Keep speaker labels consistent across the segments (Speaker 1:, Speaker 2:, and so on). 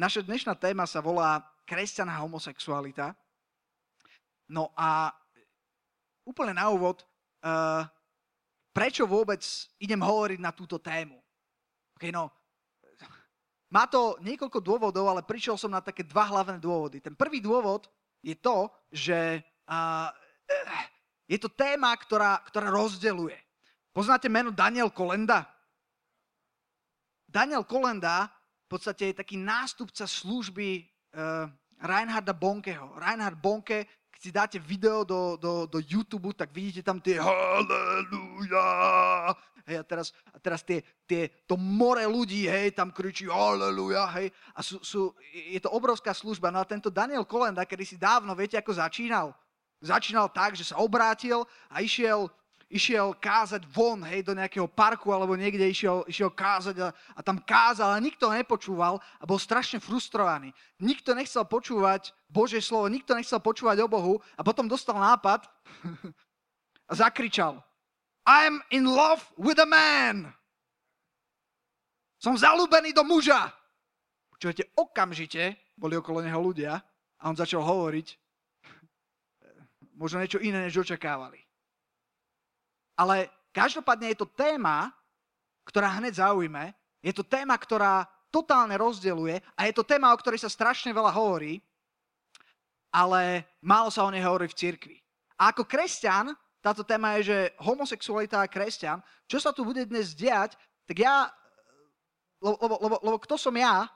Speaker 1: naša dnešná téma sa volá kresťaná homosexualita. No a úplne na úvod, uh, prečo vôbec idem hovoriť na túto tému? Okay, no, má to niekoľko dôvodov, ale prišiel som na také dva hlavné dôvody. Ten prvý dôvod je to, že uh, je to téma, ktorá, ktorá rozdeluje. Poznáte meno Daniel Kolenda? Daniel Kolenda podstate je taký nástupca služby uh, Reinharda Bonkeho. Reinhard Bonke, keď si dáte video do, do, do YouTube, tak vidíte tam tie haleluja, Hej, a teraz, a teraz tie, tie, to more ľudí, hej, tam kričí aleluja, hej. A sú, sú, je to obrovská služba. No a tento Daniel Kolenda, kedy si dávno, viete, ako začínal? Začínal tak, že sa obrátil a išiel, išiel kázať von, hej, do nejakého parku alebo niekde išiel, išiel kázať a, a tam kázal a nikto ho nepočúval a bol strašne frustrovaný. Nikto nechcel počúvať Božie slovo, nikto nechcel počúvať o Bohu a potom dostal nápad a zakričal. I'm in love with a man. Som zalúbený do muža. Počujete, okamžite boli okolo neho ľudia a on začal hovoriť možno niečo iné, než očakávali. Ale každopádne je to téma, ktorá hneď zaujme. Je to téma, ktorá totálne rozdeluje a je to téma, o ktorej sa strašne veľa hovorí, ale málo sa o nej hovorí v cirkvi. A ako kresťan táto téma je, že homosexualita a kresťan, čo sa tu bude dnes diať, tak ja, lebo, lebo, lebo, lebo kto som ja,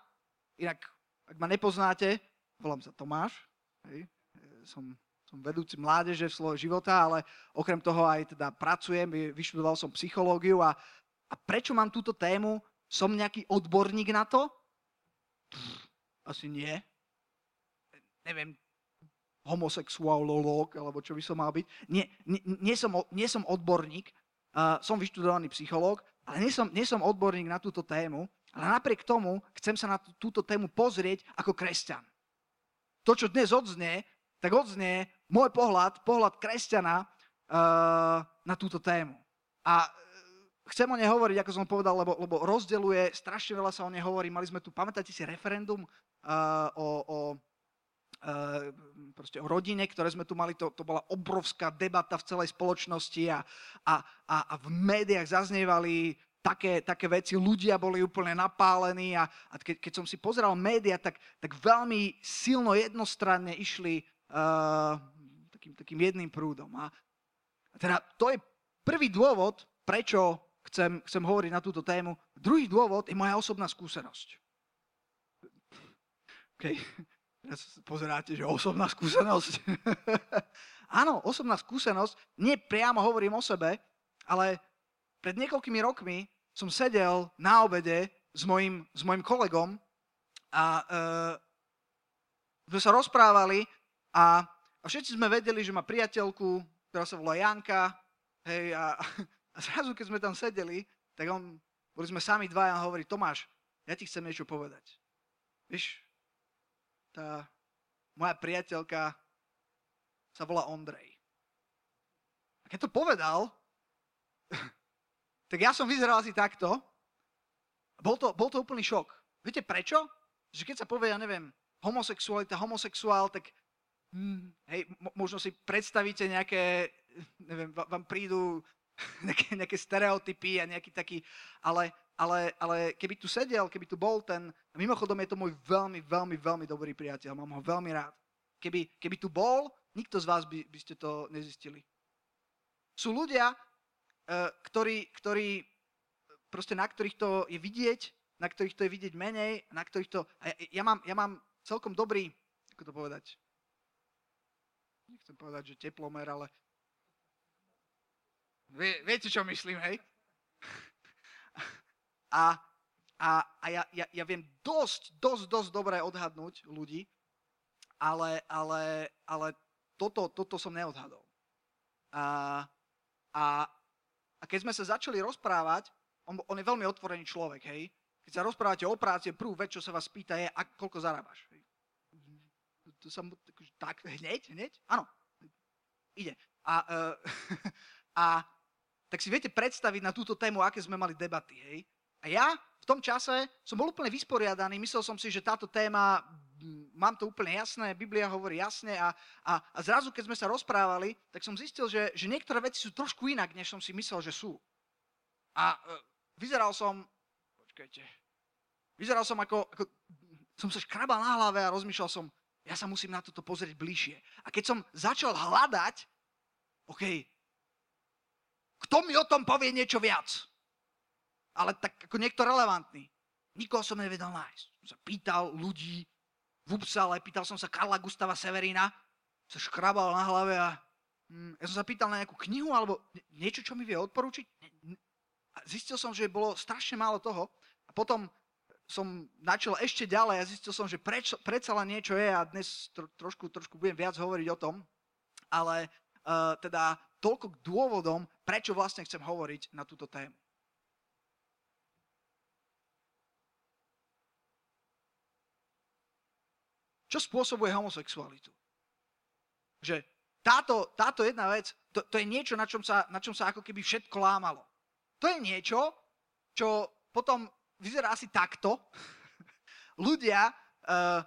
Speaker 1: inak, ak ma nepoznáte, volám sa Tomáš, hej, som, som vedúci mládeže slovo života, ale okrem toho aj teda pracujem, vyštudoval som psychológiu a, a prečo mám túto tému? Som nejaký odborník na to? Pff, asi nie. Neviem, homosexuálolog, alebo čo by som mal byť. Nie, nie, nie, som, nie som odborník, uh, som vyštudovaný psychológ, ale nie som, nie som odborník na túto tému, ale napriek tomu chcem sa na tú, túto tému pozrieť ako kresťan. To, čo dnes odznie, tak odznie môj pohľad, pohľad kresťana uh, na túto tému. A chcem o nej hovoriť, ako som povedal, lebo, lebo rozdeluje, strašne veľa sa o nej hovorí. Mali sme tu, pamätáte si referendum uh, o, o Eh, proste o rodine, ktoré sme tu mali, to, to bola obrovská debata v celej spoločnosti a, a, a, a v médiách zaznievali také, také veci, ľudia boli úplne napálení a, a keď, keď som si pozeral médiá, tak, tak veľmi silno jednostranne išli uh, takým, takým jedným prúdom. A, teda to je prvý dôvod, prečo chcem, chcem hovoriť na túto tému. Druhý dôvod je moja osobná skúsenosť. Okay. Teraz pozeráte, že osobná skúsenosť. Áno, osobná skúsenosť. Nie priamo hovorím o sebe, ale pred niekoľkými rokmi som sedel na obede s mojim, s mojim kolegom a e, sme sa rozprávali a, a všetci sme vedeli, že má priateľku, ktorá sa volá Janka. Hej, a, a zrazu, keď sme tam sedeli, tak on, boli sme sami dva a hovorí, Tomáš, ja ti chcem niečo povedať. Vieš, tá moja priateľka sa volá Ondrej. A keď to povedal, tak ja som vyzeral asi takto. Bol to, bol to úplný šok. Viete prečo? Že keď sa povie, ja neviem, homosexualita, homosexuál, tak hej, možno si predstavíte nejaké, neviem, vám prídu nejaké, nejaké stereotypy a nejaký taký, ale ale, ale keby tu sedel, keby tu bol ten, mimochodom je to môj veľmi, veľmi, veľmi dobrý priateľ, mám ho veľmi rád. Keby, keby tu bol, nikto z vás by, by ste to nezistili. Sú ľudia, uh, ktorí, ktorí, proste na ktorých to je vidieť, na ktorých to je vidieť menej, na ktorých to... A ja, ja, mám, ja mám celkom dobrý, ako to povedať, nechcem povedať, že teplomer, ale Vie, viete, čo myslím, hej? A, a, a ja, ja, ja viem dosť, dosť, dosť dobre odhadnúť ľudí, ale, ale, ale toto, toto som neodhadol. A, a, a keď sme sa začali rozprávať, on, on je veľmi otvorený človek, hej? Keď sa rozprávate o práci, prvú vec, čo sa vás pýta, je, a koľko zarábaš. Hej? To som tak, hneď, hneď? Áno, ide. A, uh, a tak si viete predstaviť na túto tému, aké sme mali debaty, hej? A ja v tom čase som bol úplne vysporiadaný, myslel som si, že táto téma, mám to úplne jasné, Biblia hovorí jasne a, a, a zrazu, keď sme sa rozprávali, tak som zistil, že, že niektoré veci sú trošku inak, než som si myslel, že sú. A e, vyzeral som, počkajte, vyzeral som ako, ako, som sa škrabal na hlave a rozmýšľal som, ja sa musím na toto pozrieť bližšie. A keď som začal hľadať, OK, kto mi o tom povie niečo viac? Ale tak ako niekto relevantný. Nikoho som nevedel nájsť. Som sa pýtal ľudí v Upsale, pýtal som sa Karla Gustava Severina, sa škrabal na hlave a hm, ja som sa pýtal na nejakú knihu alebo niečo, čo mi vie odporučiť. A zistil som, že bolo strašne málo toho. A potom som načal ešte ďalej a zistil som, že prečo, predsa len niečo je a dnes tro, trošku, trošku budem viac hovoriť o tom. Ale uh, teda toľko k dôvodom, prečo vlastne chcem hovoriť na túto tému. Čo spôsobuje homosexualitu? Že táto, táto jedna vec, to, to je niečo, na čom, sa, na čom sa ako keby všetko lámalo. To je niečo, čo potom vyzerá asi takto. ľudia uh,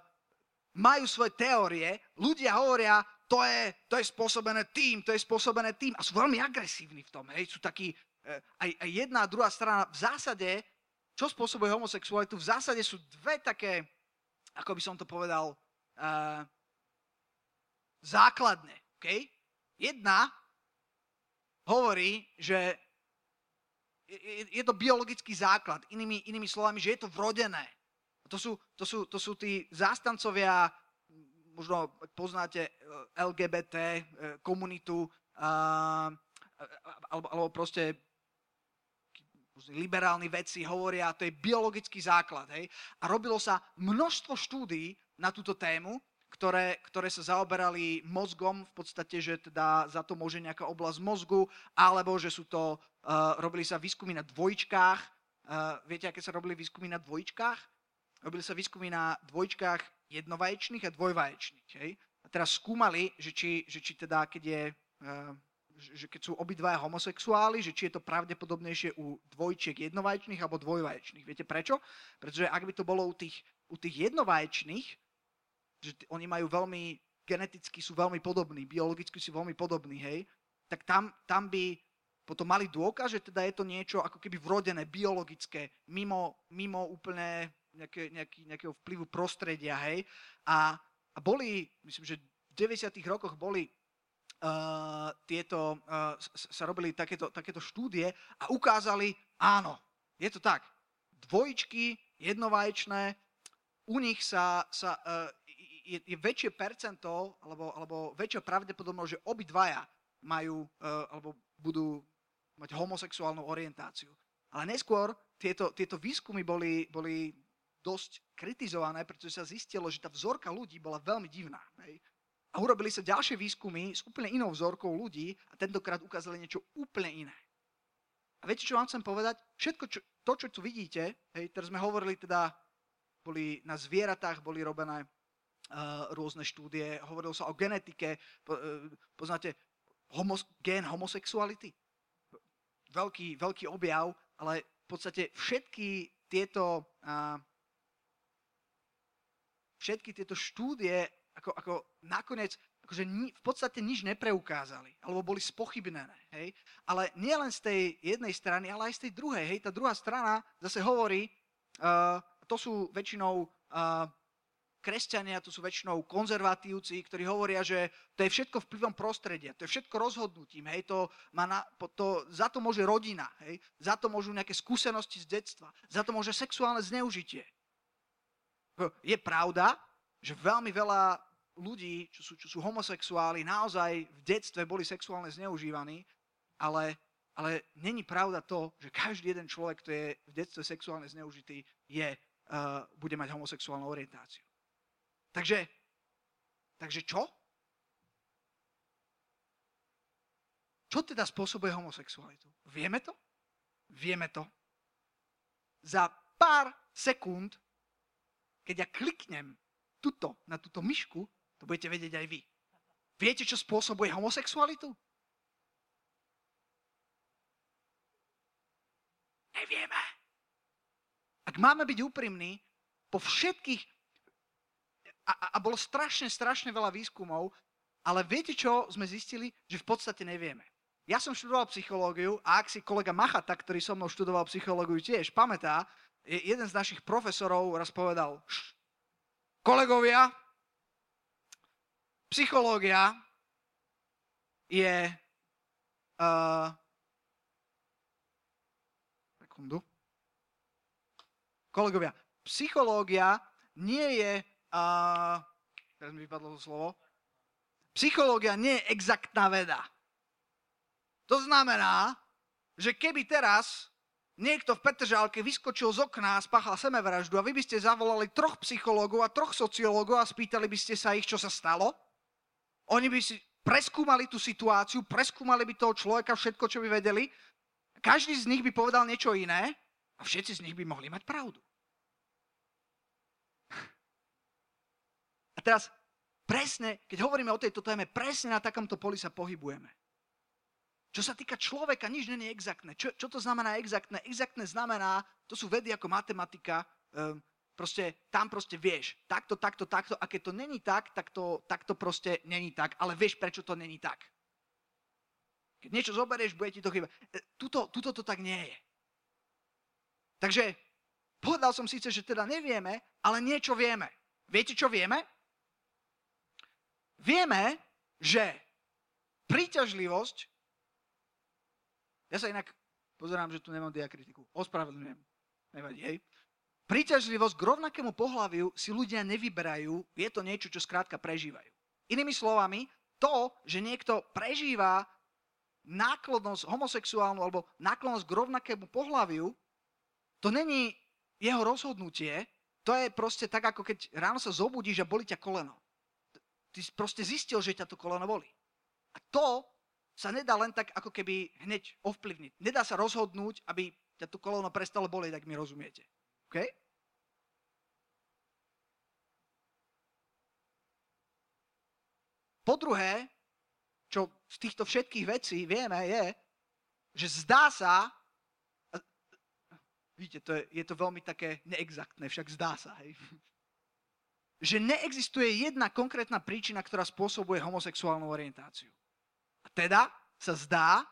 Speaker 1: majú svoje teórie, ľudia hovoria, to je, to je spôsobené tým, to je spôsobené tým. A sú veľmi agresívni v tom. Hej. Sú takí, eh, aj, aj jedna a druhá strana. V zásade, čo spôsobuje homosexualitu, v zásade sú dve také, ako by som to povedal, uh, základné. Okay? Jedna hovorí, že je, to biologický základ. Inými, inými slovami, že je to vrodené. To sú, to sú, to sú tí zástancovia možno poznáte eh, LGBT eh, komunitu, alebo, alebo proste liberálni vedci hovoria, to je biologický základ. Hej? A robilo sa množstvo štúdí na túto tému, ktoré, ktoré sa zaoberali mozgom, v podstate, že teda za to môže nejaká oblasť mozgu, alebo že sú to, uh, robili sa výskumy na dvojčkách. Uh, viete, aké sa robili výskumy na dvojčkách? Robili sa výskumy na dvojčkách jednovaječných a dvojvaječných. Hej? A teraz skúmali, že či, že či teda, keď je, uh, že keď sú obidvaja homosexuáli, že či je to pravdepodobnejšie u dvojčiek jednovaječných alebo dvojvaječných. Viete prečo? Pretože ak by to bolo u tých, u tých jednovaječných, že oni majú veľmi, geneticky sú veľmi podobní, biologicky sú veľmi podobní, hej, tak tam, tam by potom mali dôkaz, že teda je to niečo ako keby vrodené, biologické, mimo, mimo úplne nejaké, nejaký, nejakého vplyvu prostredia, hej. A, a boli, myslím, že v 90. rokoch boli uh, tieto, uh, sa robili takéto, takéto štúdie a ukázali, áno, je to tak. Dvojičky, jednovaječné, u nich sa, sa uh, je, je väčšie percento, alebo, alebo väčšia pravdepodobnosť, že obidvaja majú, uh, alebo budú mať homosexuálnu orientáciu. Ale neskôr tieto, tieto výskumy boli, boli dosť kritizované, pretože sa zistilo, že tá vzorka ľudí bola veľmi divná. Hej. A urobili sa ďalšie výskumy s úplne inou vzorkou ľudí a tentokrát ukázali niečo úplne iné. A viete, čo vám chcem povedať? Všetko, čo, to, čo tu vidíte, hej, teraz sme hovorili teda, boli na zvieratách boli robené rôzne štúdie, hovorilo sa o genetike, uh, poznáte homos, gen homosexuality? Veľký, veľký objav, ale v podstate všetky tieto uh, všetky tieto štúdie ako, ako nakoniec akože ni, v podstate nič nepreukázali, alebo boli spochybnené. Hej? Ale nie len z tej jednej strany, ale aj z tej druhej. Hej? Tá druhá strana zase hovorí, uh, to sú väčšinou uh, kresťania, to sú väčšinou konzervatívci, ktorí hovoria, že to je všetko vplyvom prostredia, to je všetko rozhodnutím, hej, to má na, to, za to môže rodina, hej, za to môžu nejaké skúsenosti z detstva, za to môže sexuálne zneužitie. Je pravda, že veľmi veľa ľudí, čo sú, čo sú homosexuáli, naozaj v detstve boli sexuálne zneužívaní, ale, ale není pravda to, že každý jeden človek, kto je v detstve sexuálne zneužitý, je, uh, bude mať homosexuálnu orientáciu. Takže, takže čo? Čo teda spôsobuje homosexualitu? Vieme to? Vieme to. Za pár sekúnd keď ja kliknem tuto, na túto myšku, to budete vedieť aj vy. Viete, čo spôsobuje homosexualitu? Nevieme. Ak máme byť úprimní, po všetkých, a, a bolo strašne, strašne veľa výskumov, ale viete čo sme zistili? Že v podstate nevieme. Ja som študoval psychológiu a ak si kolega Machata, ktorý so mnou študoval psychológiu tiež pamätá, jeden z našich profesorov raz povedal, kolegovia, psychológia je uh, sekundu. Kolegovia, psychológia nie je, uh, teraz mi vypadlo to slovo, psychológia nie je exaktná veda. To znamená, že keby teraz niekto v Petržálke vyskočil z okna a spáchal semevraždu a vy by ste zavolali troch psychológov a troch sociológov a spýtali by ste sa ich, čo sa stalo, oni by si preskúmali tú situáciu, preskúmali by toho človeka, všetko, čo by vedeli každý z nich by povedal niečo iné a všetci z nich by mohli mať pravdu. A teraz presne, keď hovoríme o tejto téme, presne na takomto poli sa pohybujeme. Čo sa týka človeka, nič je exaktné. Čo, čo to znamená exaktné? Exaktné znamená, to sú vedy ako matematika, um, proste tam proste vieš, takto, takto, takto, a keď to není tak, tak to, tak to proste není tak, ale vieš, prečo to není tak. Keď niečo zoberieš, bude ti to chýbať. E, tuto, tuto to tak nie je. Takže povedal som síce, že teda nevieme, ale niečo vieme. Viete, čo vieme? Vieme, že príťažlivosť, ja sa inak pozerám, že tu nemám diakritiku, ospravedlňujem, nevadí, hej. Príťažlivosť k rovnakému pohľaviu si ľudia nevyberajú, je to niečo, čo skrátka prežívajú. Inými slovami, to, že niekto prežíva náklonnosť homosexuálnu alebo náklonnosť k rovnakému pohľaviu, to není jeho rozhodnutie, to je proste tak, ako keď ráno sa zobudíš a boli ťa koleno. Ty proste zistil, že ťa to koleno boli. A to sa nedá len tak ako keby hneď ovplyvniť. Nedá sa rozhodnúť, aby ťa to koleno prestalo bolieť, ak mi rozumiete. OK? Po druhé, čo z týchto všetkých vecí vieme, je, že zdá sa, vidíte, to je, je to veľmi také neexaktné, však zdá sa, hej, že neexistuje jedna konkrétna príčina, ktorá spôsobuje homosexuálnu orientáciu. A teda sa zdá,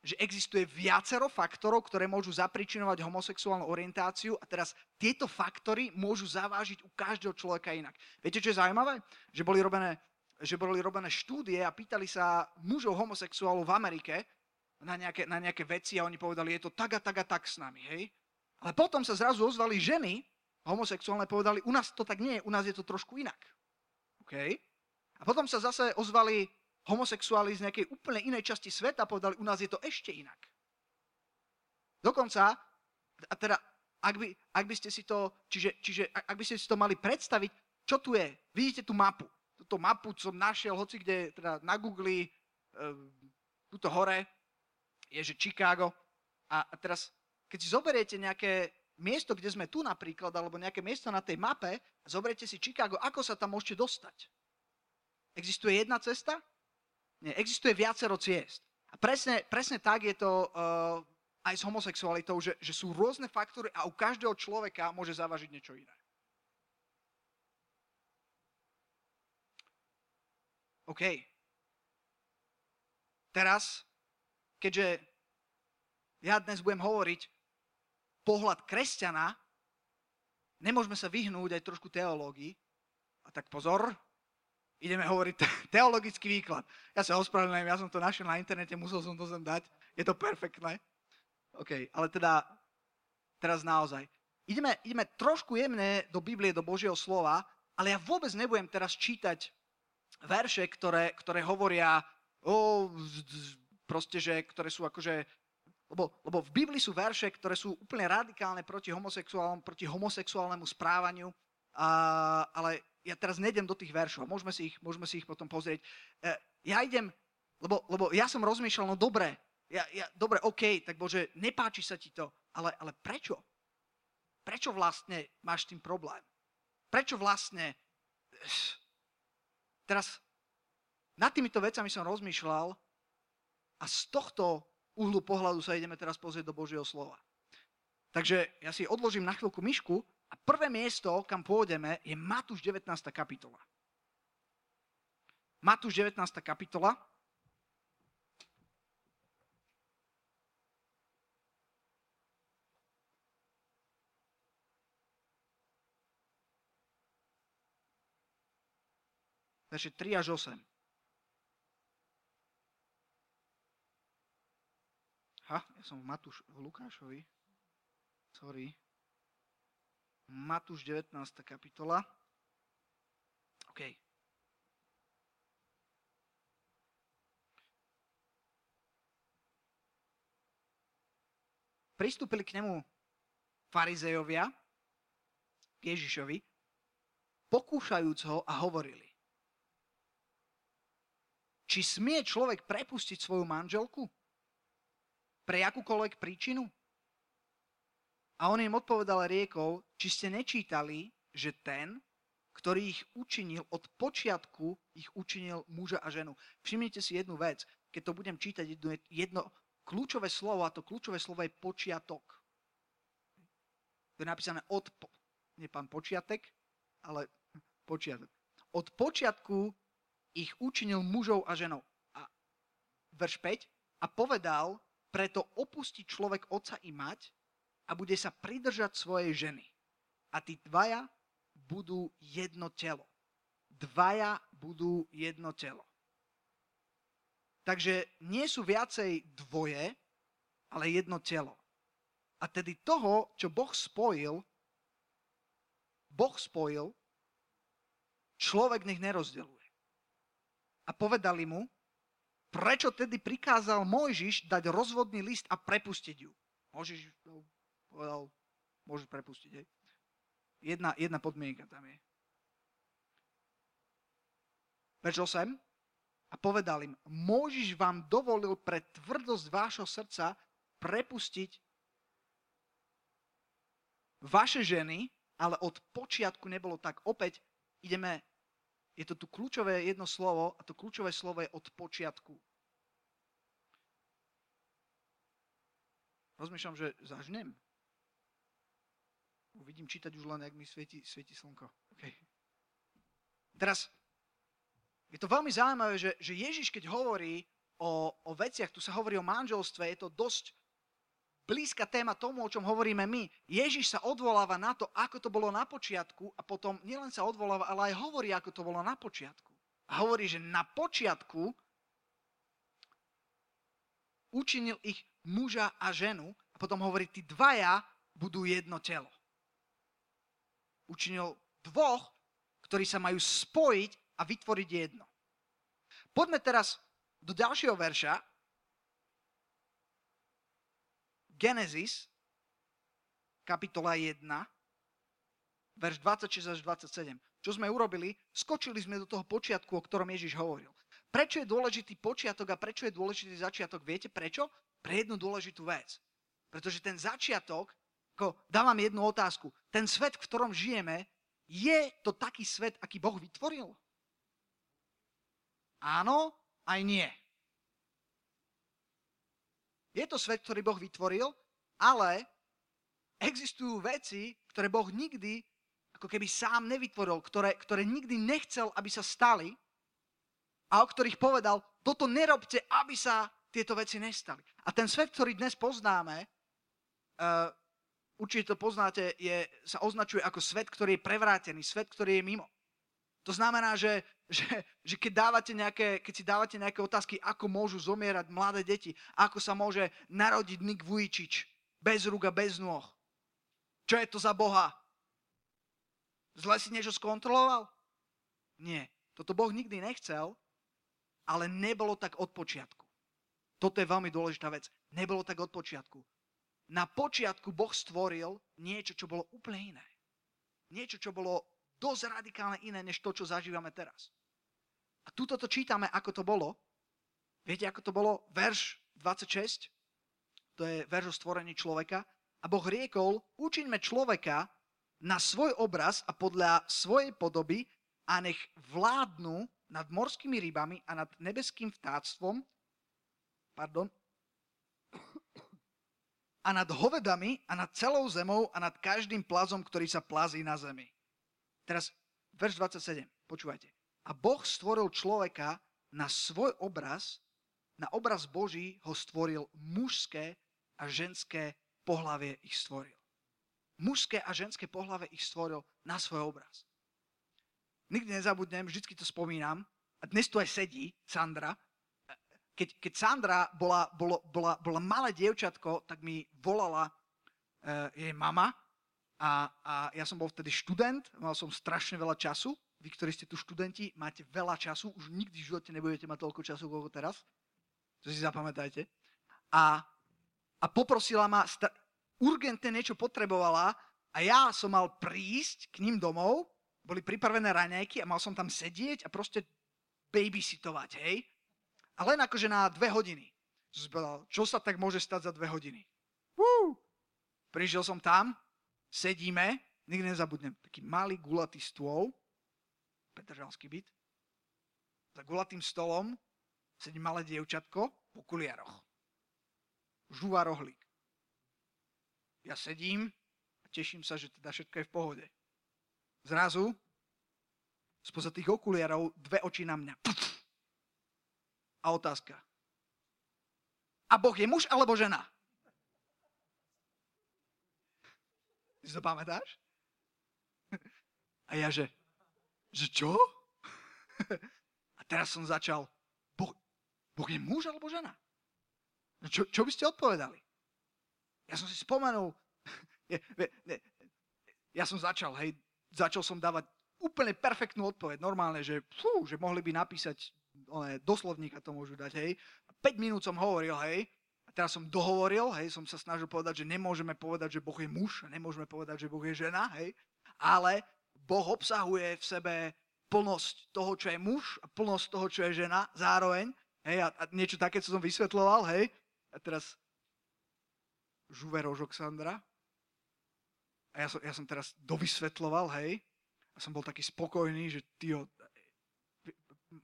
Speaker 1: že existuje viacero faktorov, ktoré môžu zapričinovať homosexuálnu orientáciu a teraz tieto faktory môžu zavážiť u každého človeka inak. Viete, čo je zaujímavé? Že boli robené že boli robené štúdie a pýtali sa mužov homosexuálov v Amerike na nejaké, na nejaké veci a oni povedali, je to tak a tak a tak s nami, hej. Ale potom sa zrazu ozvali ženy homosexuálne povedali, u nás to tak nie je, u nás je to trošku inak. Okay? A potom sa zase ozvali homosexuáli z nejakej úplne inej časti sveta a povedali, u nás je to ešte inak. Dokonca, a teda, ak by, ak by ste si to, čiže, čiže ak by ste si to mali predstaviť, čo tu je, vidíte tú mapu túto mapu som našiel, hoci kde teda na Google, e, túto hore, je, že Chicago. A, a teraz, keď si zoberiete nejaké miesto, kde sme tu napríklad, alebo nejaké miesto na tej mape, a zoberiete si Chicago, ako sa tam môžete dostať? Existuje jedna cesta? Nie, existuje viacero ciest. A presne, presne tak je to uh, aj s homosexualitou, že, že sú rôzne faktory a u každého človeka môže zavažiť niečo iné. OK. Teraz, keďže ja dnes budem hovoriť pohľad kresťana, nemôžeme sa vyhnúť aj trošku teológii. A tak pozor, ideme hovoriť teologický výklad. Ja sa ospravedlňujem, ja som to našiel na internete, musel som to sem dať. Je to perfektné. OK, ale teda teraz naozaj. Ideme, ideme trošku jemne do Biblie, do Božieho slova, ale ja vôbec nebudem teraz čítať verše, ktoré, ktoré hovoria o, proste, že, ktoré sú akože lebo, lebo v Biblii sú verše, ktoré sú úplne radikálne proti, homosexuálnemu, proti homosexuálnemu správaniu, a, ale ja teraz nejdem do tých veršov, môžeme si ich, môžeme si ich potom pozrieť. E, ja idem, lebo, lebo ja som rozmýšľal, no dobre, ja, ja, dobre, OK, tak bože, nepáči sa ti to, ale, ale prečo? Prečo vlastne máš tým problém? Prečo vlastne Teraz nad týmito vecami som rozmýšľal a z tohto uhlu pohľadu sa ideme teraz pozrieť do Božieho slova. Takže ja si odložím na chvíľku myšku a prvé miesto, kam pôjdeme, je Matúš 19. kapitola. Matúš 19. kapitola. Verše 3 až 8. Ha, ja som v Matúš, v Lukášovi. Sorry. Matúš 19. kapitola. OK. Pristúpili k nemu farizejovia, k Ježišovi, pokúšajúc ho a hovorili. Či smie človek prepustiť svoju manželku? Pre akúkoľvek príčinu? A on im odpovedal riekol, či ste nečítali, že ten, ktorý ich učinil od počiatku, ich učinil muža a ženu. Všimnite si jednu vec, keď to budem čítať jedno, jedno kľúčové slovo, a to kľúčové slovo je počiatok. To je napísané od, po, nie pán počiatek, ale počiatok. Od počiatku ich učinil mužov a ženou. A verš 5. A povedal, preto opustí človek otca i mať a bude sa pridržať svojej ženy. A tí dvaja budú jedno telo. Dvaja budú jedno telo. Takže nie sú viacej dvoje, ale jedno telo. A tedy toho, čo Boh spojil, Boh spojil, človek nech nerozdeluje. A povedali mu, prečo tedy prikázal Mojžiš dať rozvodný list a prepustiť ju. Mojžiš povedal, môžeš prepustiť. Hej. Jedna, jedna podmienka tam je. Verš 8. A povedal im, Môžiš vám dovolil pre tvrdosť vášho srdca prepustiť vaše ženy, ale od počiatku nebolo tak. Opäť ideme, je to tu kľúčové jedno slovo a to kľúčové slovo je od počiatku. Rozmýšľam, že zažnem. Vidím čítať už len, ak mi svieti, svieti slnko. Okay. Teraz, je to veľmi zaujímavé, že, že Ježiš, keď hovorí o, o veciach, tu sa hovorí o manželstve, je to dosť blízka téma tomu, o čom hovoríme my. Ježiš sa odvoláva na to, ako to bolo na počiatku a potom nielen sa odvoláva, ale aj hovorí, ako to bolo na počiatku. A hovorí, že na počiatku učinil ich muža a ženu a potom hovorí, tí dvaja budú jedno telo učinil dvoch, ktorí sa majú spojiť a vytvoriť jedno. Poďme teraz do ďalšieho verša. Genesis, kapitola 1, verš 26 až 27. Čo sme urobili? Skočili sme do toho počiatku, o ktorom Ježiš hovoril. Prečo je dôležitý počiatok a prečo je dôležitý začiatok? Viete prečo? Pre jednu dôležitú vec. Pretože ten začiatok ako dávam jednu otázku. Ten svet, v ktorom žijeme, je to taký svet, aký Boh vytvoril? Áno, aj nie. Je to svet, ktorý Boh vytvoril, ale existujú veci, ktoré Boh nikdy ako keby sám nevytvoril, ktoré, ktoré nikdy nechcel, aby sa stali a o ktorých povedal, toto nerobte, aby sa tieto veci nestali. A ten svet, ktorý dnes poznáme, uh, určite to poznáte, je, sa označuje ako svet, ktorý je prevrátený, svet, ktorý je mimo. To znamená, že, že, že keď, dávate nejaké, keď si dávate nejaké otázky, ako môžu zomierať mladé deti, ako sa môže narodiť Nik Vujčič bez rúk a bez nôh. Čo je to za Boha? Zle si niečo skontroloval? Nie. Toto Boh nikdy nechcel, ale nebolo tak od počiatku. Toto je veľmi dôležitá vec. Nebolo tak od počiatku na počiatku Boh stvoril niečo, čo bolo úplne iné. Niečo, čo bolo dosť radikálne iné, než to, čo zažívame teraz. A tuto to čítame, ako to bolo. Viete, ako to bolo? Verš 26, to je verš o stvorení človeka. A Boh riekol, učiňme človeka na svoj obraz a podľa svojej podoby a nech vládnu nad morskými rybami a nad nebeským vtáctvom, pardon, a nad hovedami a nad celou zemou a nad každým plazom, ktorý sa plazí na zemi. Teraz verš 27, počúvajte. A Boh stvoril človeka na svoj obraz, na obraz Boží ho stvoril mužské a ženské pohlavie ich stvoril. Mužské a ženské pohlavie ich stvoril na svoj obraz. Nikdy nezabudnem, vždycky to spomínam, a dnes tu aj sedí Sandra, keď, keď Sandra bola, bola, bola, bola malé dievčatko, tak mi volala uh, jej mama a, a ja som bol vtedy študent, mal som strašne veľa času. Vy, ktorí ste tu študenti, máte veľa času, už nikdy v živote nebudete mať toľko času, koľko teraz. To si zapamätajte. A, a poprosila ma, sta- urgentne niečo potrebovala a ja som mal prísť k ním domov, boli pripravené raňajky a mal som tam sedieť a proste babysitovať, hej? A len akože na dve hodiny. Povedal, čo sa tak môže stať za dve hodiny? Woo! Prišiel som tam, sedíme, nikdy nezabudnem, taký malý gulatý stôl, Petržalský byt, za gulatým stolom sedí malé dievčatko v okuliaroch. Žúva rohlík. Ja sedím a teším sa, že teda všetko je v pohode. Zrazu spoza tých okuliarov dve oči na mňa. A otázka. A Boh je muž alebo žena? Ty si to pamätáš? A ja, že, že čo? A teraz som začal, boh, boh je muž alebo žena? No čo, čo by ste odpovedali? Ja som si spomenul, ja, som začal, hej, začal som dávať úplne perfektnú odpoveď, normálne, že, fú, že mohli by napísať one, do slovníka to môžu dať, hej. 5 minút som hovoril, hej, a teraz som dohovoril, hej, som sa snažil povedať, že nemôžeme povedať, že Boh je muž, a nemôžeme povedať, že Boh je žena, hej, ale Boh obsahuje v sebe plnosť toho, čo je muž a plnosť toho, čo je žena zároveň, hej, a, a niečo také, co som vysvetloval, hej, a teraz žuve rožok a ja som, ja som teraz dovysvetloval, hej, a som bol taký spokojný, že tyjo,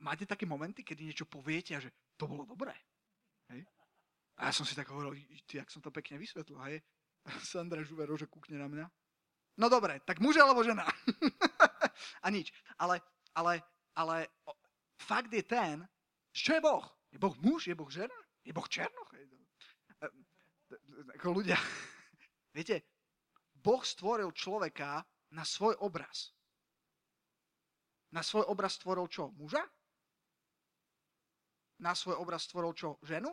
Speaker 1: máte také momenty, kedy niečo poviete a že to bolo dobré. Hej? A ja som si tak hovoril, ty, jak som to pekne vysvetlil, hej? Sandra Žuver že kúkne na mňa. No dobre, tak muž alebo žena? a nič. Ale, ale, ale fakt je ten, čo je Boh? Je Boh muž? Je Boh žena? Je Boh černoch? Ako ľudia, viete, Boh stvoril človeka na svoj obraz. Na svoj obraz stvoril čo? Muža? Na svoj obraz stvoril čo? Ženu?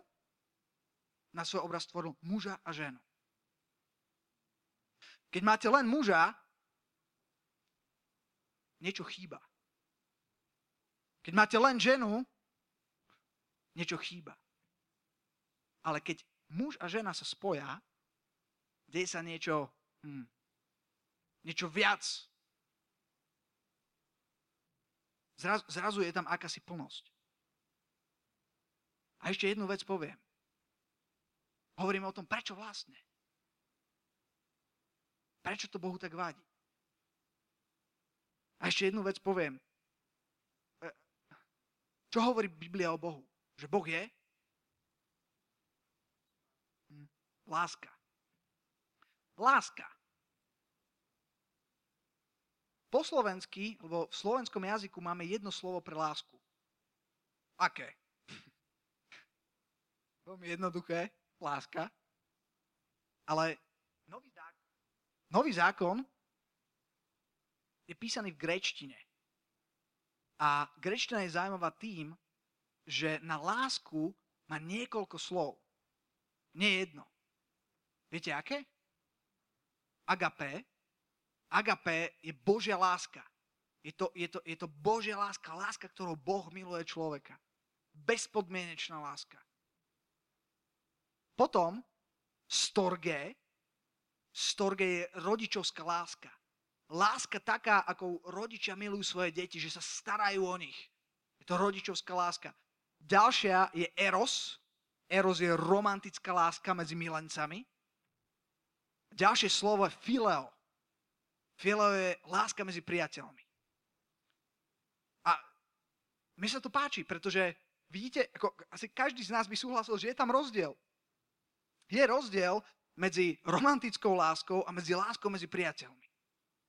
Speaker 1: Na svoj obraz stvoril muža a ženu. Keď máte len muža, niečo chýba. Keď máte len ženu, niečo chýba. Ale keď muž a žena sa spoja, deje sa niečo, hm, niečo viac. Zrazu, zrazu je tam akási plnosť. A ešte jednu vec poviem. Hovoríme o tom, prečo vlastne. Prečo to Bohu tak vádi? A ešte jednu vec poviem. E, čo hovorí Biblia o Bohu? Že Boh je? Hm, láska. Láska. Po slovensky, lebo v slovenskom jazyku máme jedno slovo pre lásku. Aké? Veľmi jednoduché, láska. Ale nový zákon je písaný v grečtine. A grečtina je zaujímavá tým, že na lásku má niekoľko slov. Nie jedno. Viete aké? Agapé. Agapé je Božia láska. Je to, je, to, je to Božia láska, láska, ktorou Boh miluje človeka. Bezpodmienečná láska. Potom storge, storge je rodičovská láska. Láska taká, ako rodičia milujú svoje deti, že sa starajú o nich. Je to rodičovská láska. Ďalšia je eros. Eros je romantická láska medzi milencami. Ďalšie slovo je fileo. Fileo je láska medzi priateľmi. A mi sa to páči, pretože vidíte, ako asi každý z nás by súhlasil, že je tam rozdiel. Je rozdiel medzi romantickou láskou a medzi láskou medzi priateľmi.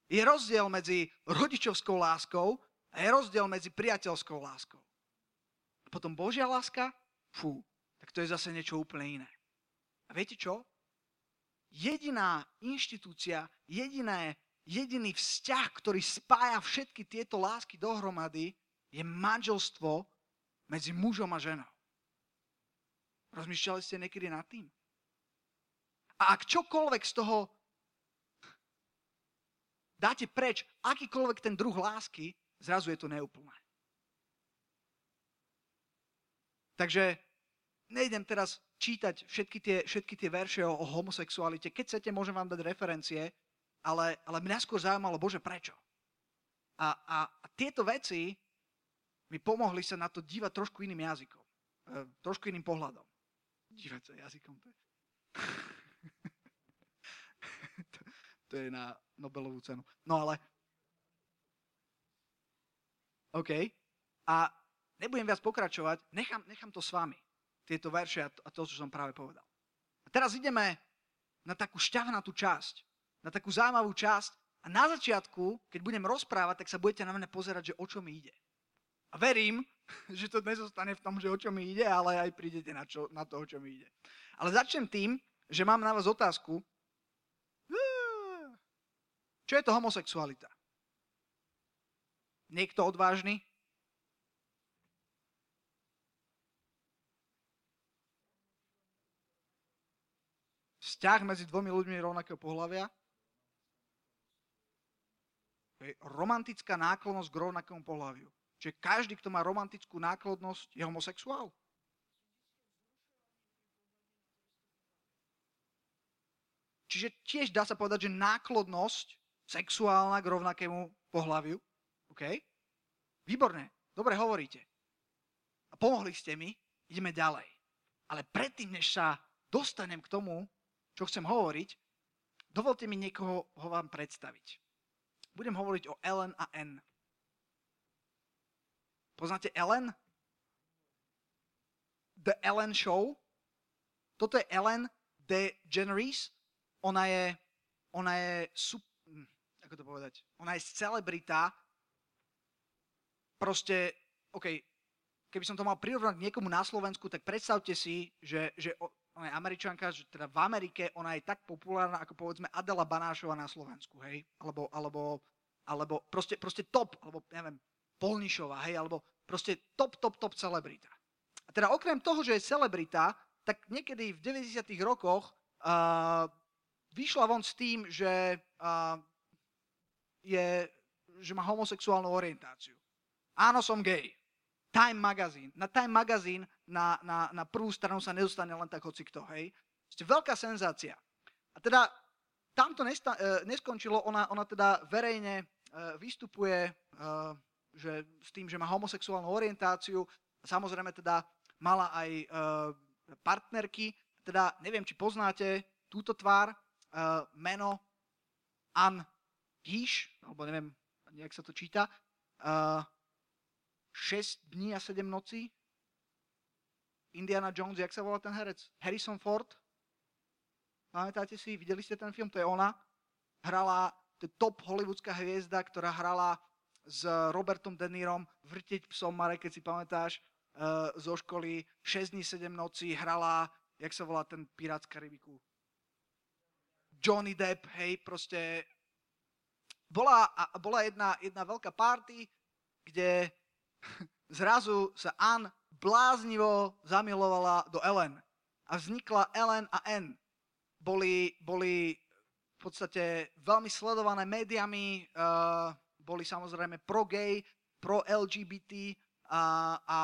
Speaker 1: Je rozdiel medzi rodičovskou láskou a je rozdiel medzi priateľskou láskou. A potom Božia láska, fú, tak to je zase niečo úplne iné. A viete čo? Jediná inštitúcia, jediné, jediný vzťah, ktorý spája všetky tieto lásky dohromady, je manželstvo medzi mužom a ženou. Rozmýšľali ste niekedy nad tým? A ak čokoľvek z toho dáte preč, akýkoľvek ten druh lásky, zrazu je to neúplné. Takže nejdem teraz čítať všetky tie, všetky tie verše o, o homosexualite. Keď chcete, môžem vám dať referencie, ale, ale mňa skôr zaujímalo, Bože, prečo? A, a, a tieto veci mi pomohli sa na to dívať trošku iným jazykom. E, trošku iným pohľadom. Dívať sa jazykom, to je... to, je na Nobelovú cenu. No ale... OK. A nebudem viac pokračovať, nechám, nechám to s vami. Tieto verše a to, a to, čo som práve povedal. A teraz ideme na takú šťavnatú časť. Na takú zaujímavú časť. A na začiatku, keď budem rozprávať, tak sa budete na mňa pozerať, že o čo mi ide. A verím, že to nezostane v tom, že o čo mi ide, ale aj prídete na, čo, na to, o čo mi ide. Ale začnem tým, že mám na vás otázku. Čo je to homosexualita? Niekto odvážny? Vzťah medzi dvomi ľuďmi rovnakého pohľavia? Romantická náklonnosť k rovnakému pohľaviu že každý, kto má romantickú náklodnosť, je homosexuál? Čiže tiež dá sa povedať, že náklodnosť sexuálna k rovnakému pohľaviu. OK? Výborné. Dobre hovoríte. A pomohli ste mi. Ideme ďalej. Ale predtým, než sa dostanem k tomu, čo chcem hovoriť, dovolte mi niekoho ho vám predstaviť. Budem hovoriť o Ellen a N. Poznáte Ellen? The Ellen Show? Toto je Ellen DeGeneres. Ona je, ona je, hm, ako to povedať, ona je celebrita. Proste, OK, keby som to mal prirovnať niekomu na Slovensku, tak predstavte si, že, že ona je američanka, že teda v Amerike ona je tak populárna, ako povedzme Adela Banášova na Slovensku, hej? Alebo, alebo, alebo proste, proste top, alebo neviem, Polnišová, hej, alebo proste top, top, top celebrita. A teda okrem toho, že je celebrita, tak niekedy v 90 rokoch uh, vyšla von s tým, že, uh, je, že má homosexuálnu orientáciu. Áno, som gay. Time Magazine. Na Time Magazine na, na, na prvú stranu sa nedostane len tak hoci kto, hej. Ste veľká senzácia. A teda tam to nesta, uh, neskončilo, ona, ona teda verejne uh, vystupuje uh, že s tým, že má homosexuálnu orientáciu, samozrejme teda mala aj uh, partnerky, teda neviem, či poznáte túto tvár, uh, meno Ann Gish, alebo neviem, nejak sa to číta, uh, 6 dní a 7 nocí, Indiana Jones, jak sa volá ten herec? Harrison Ford. Pamätáte si, videli ste ten film? To je ona. Hrala, to je top hollywoodská hviezda, ktorá hrala s Robertom De Nirom, Vrtiť psom, Marek, keď si pamätáš, uh, zo školy, 6 dní, 7 nocí, hrala, jak sa volá ten pirát z Karibiku? Johnny Depp, hej, proste bola, bola jedna, jedna veľká party, kde zrazu sa Ann bláznivo zamilovala do Ellen. A vznikla Ellen a N. Boli, boli v podstate veľmi sledované médiami, uh, boli samozrejme pro-gay, pro-LGBT a, a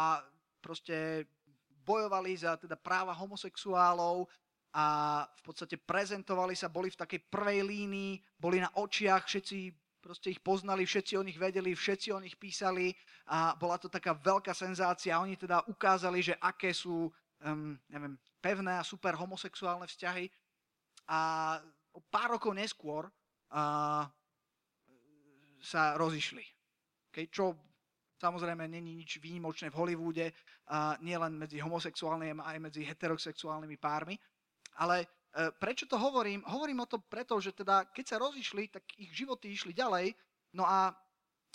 Speaker 1: proste bojovali za teda práva homosexuálov a v podstate prezentovali sa, boli v takej prvej línii, boli na očiach, všetci proste ich poznali, všetci o nich vedeli, všetci o nich písali a bola to taká veľká senzácia. Oni teda ukázali, že aké sú um, neviem, pevné a super homosexuálne vzťahy. A pár rokov neskôr uh, sa rozišli. Okay, čo samozrejme není nič výnimočné v Hollywoode, a nie len medzi homosexuálnymi, aj medzi heterosexuálnymi pármi. Ale prečo to hovorím? Hovorím o to preto, že teda keď sa rozišli, tak ich životy išli ďalej. No a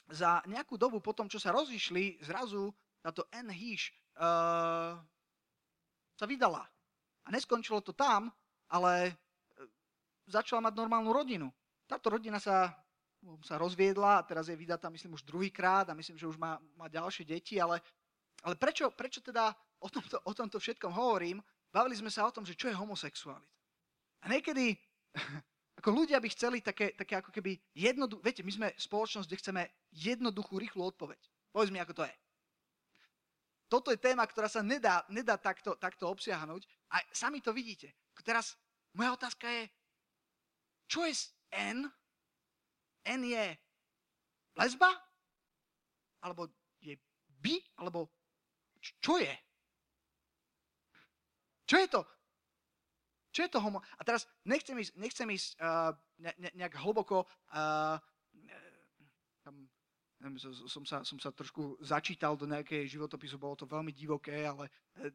Speaker 1: za nejakú dobu potom, čo sa rozišli, zrazu táto Anne Heesh uh, sa vydala. A neskončilo to tam, ale začala mať normálnu rodinu. Táto rodina sa, sa rozviedla a teraz je vydatá, myslím, už druhýkrát a myslím, že už má, má ďalšie deti, ale, ale prečo, prečo teda o tomto, o tomto všetkom hovorím? Bavili sme sa o tom, že čo je homosexualita. A niekedy ako ľudia by chceli také, také ako keby jednoduché, viete, my sme spoločnosť, kde chceme jednoduchú, rýchlu odpoveď. Povedz mi, ako to je. Toto je téma, ktorá sa nedá, nedá takto, takto obsiahnuť a sami to vidíte. Teraz moja otázka je, čo je N? N je lesba? Alebo je by? Alebo čo je? Čo je to? Čo je to homo? A teraz nechcem ísť, nechcem ísť uh, ne, ne, nejak hlboko, uh, som, sa, som sa trošku začítal do nejakej životopisu, bolo to veľmi divoké, ale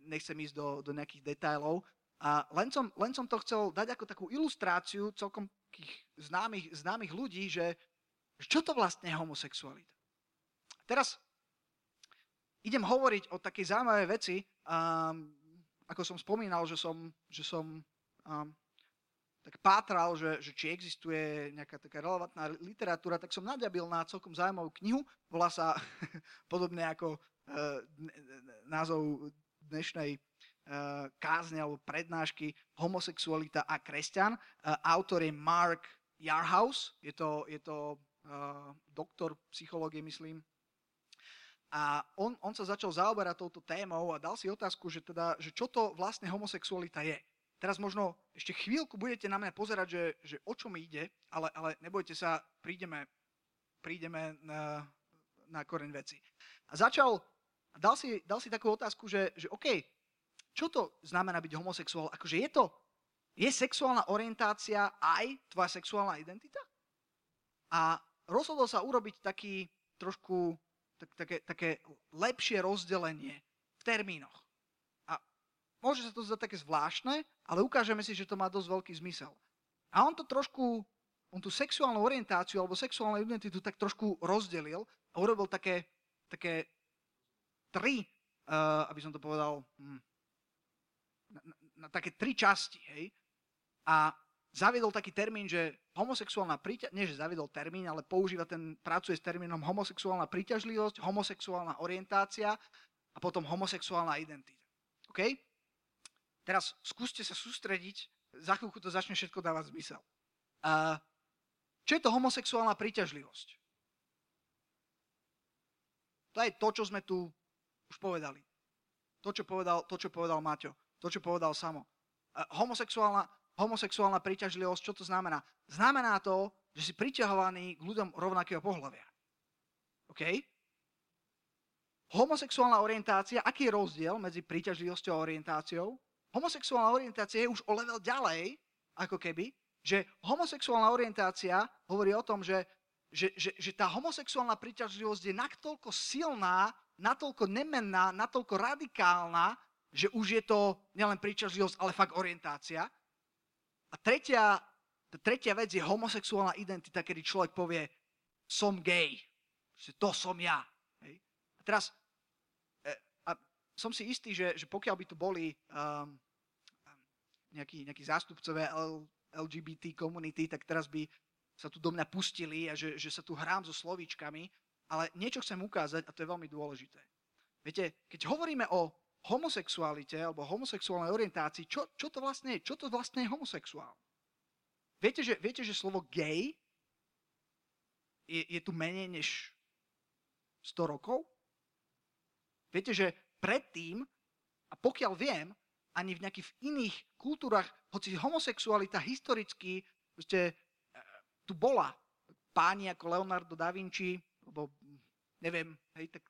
Speaker 1: nechcem ísť do, do nejakých detailov. A len som, len som to chcel dať ako takú ilustráciu celkom známych, známych ľudí, že čo to vlastne je homosexualita. Teraz idem hovoriť o takej zaujímavej veci, um, ako som spomínal, že som, že som tak pátral, že, že či existuje nejaká taká relevantná literatúra, tak som naďabil na celkom zaujímavú knihu. Volá sa podobne ako uh, názov dnešnej Eh, kázne alebo prednášky Homosexualita a kresťan. Eh, autor je Mark Yarhouse, je to, je to uh, doktor psychológie, myslím. A on, on sa začal zaoberať touto témou a dal si otázku, že, teda, že čo to vlastne homosexualita je. Teraz možno ešte chvíľku budete na mňa pozerať, že, že o čo mi ide, ale, ale nebojte sa, prídeme, prídeme na, na koreň veci. A začal, dal si, dal si takú otázku, že, že OK, čo to znamená byť homosexuál? Akože je to, je sexuálna orientácia aj tvoja sexuálna identita? A rozhodol sa urobiť taký trošku tak, také, také lepšie rozdelenie v termínoch. Môže sa to zdať také zvláštne, ale ukážeme si, že to má dosť veľký zmysel. A on to trošku, on tú sexuálnu orientáciu alebo sexuálnu identitu tak trošku rozdelil a urobil také, také tri, uh, aby som to povedal, hm, na, na také tri časti, hej. A zaviedol taký termín, že homosexuálna príťažlivosť, nie že zaviedol termín, ale používa ten, pracuje s termínom homosexuálna príťažlivosť, homosexuálna orientácia a potom homosexuálna identita. OK? Teraz skúste sa sústrediť, za chvíľku to začne všetko dávať zmysel. Uh, čo je to homosexuálna príťažlivosť? To je to, čo sme tu už povedali. To, čo povedal, to, čo povedal Maťo. To, čo povedal Samo. Homosexuálna, homosexuálna príťažlivosť, čo to znamená? Znamená to, že si priťahovaný k ľuďom rovnakého pohľavia. OK? Homosexuálna orientácia, aký je rozdiel medzi príťažlivosťou a orientáciou? Homosexuálna orientácia je už o level ďalej, ako keby, že homosexuálna orientácia hovorí o tom, že, že, že, že tá homosexuálna príťažlivosť je natoľko silná, natoľko nemenná, natoľko radikálna, že už je to nielen príčažlivosť, ale fakt orientácia. A tretia, tretia vec je homosexuálna identita, kedy človek povie, som gay, to som ja. A teraz som si istý, že, že pokiaľ by tu boli um, nejakí, nejakí zástupcové LGBT komunity, tak teraz by sa tu do mňa pustili a že, že sa tu hrám so slovíčkami, ale niečo chcem ukázať a to je veľmi dôležité. Viete, keď hovoríme o homosexualite alebo homosexuálnej orientácii, čo, čo to vlastne je? Čo to vlastne je homosexuál? Viete, že, viete, že slovo gay je, je tu menej než 100 rokov? Viete, že predtým, a pokiaľ viem, ani v nejakých iných kultúrach, hoci homosexualita historicky proste, e, tu bola. Páni ako Leonardo da Vinci, alebo neviem, hej, tak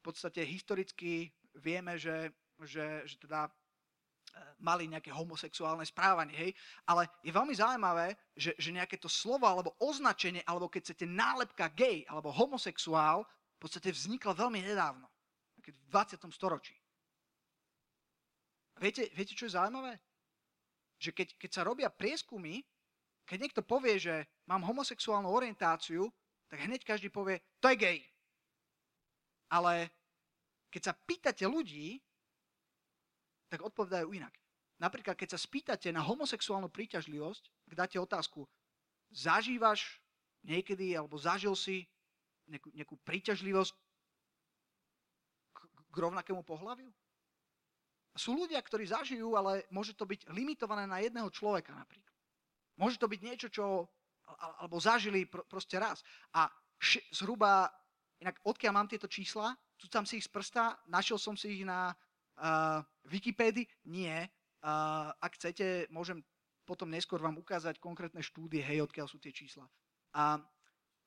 Speaker 1: v podstate historicky vieme, že, že, že teda e, mali nejaké homosexuálne správanie, hej? Ale je veľmi zaujímavé, že, že nejaké to slovo alebo označenie, alebo keď chcete nálepka gay alebo homosexuál, v podstate vzniklo veľmi nedávno, v 20. storočí. Viete, viete, čo je zaujímavé? že keď, keď sa robia prieskumy, keď niekto povie, že mám homosexuálnu orientáciu, tak hneď každý povie, to je gay. Ale keď sa pýtate ľudí, tak odpovedajú inak. Napríklad, keď sa spýtate na homosexuálnu príťažlivosť, ak dáte otázku, zažívaš niekedy alebo zažil si nejakú, nejakú príťažlivosť k, rovnakému pohľaviu? Sú ľudia, ktorí zažijú, ale môže to byť limitované na jedného človeka napríklad. Môže to byť niečo, čo alebo zažili pr- proste raz. A š- zhruba, inak odkiaľ mám tieto čísla, tam si ich z prsta, našiel som si ich na uh, Wikipédii, nie. Uh, ak chcete, môžem potom neskôr vám ukázať konkrétne štúdie, hej, odkiaľ sú tie čísla. A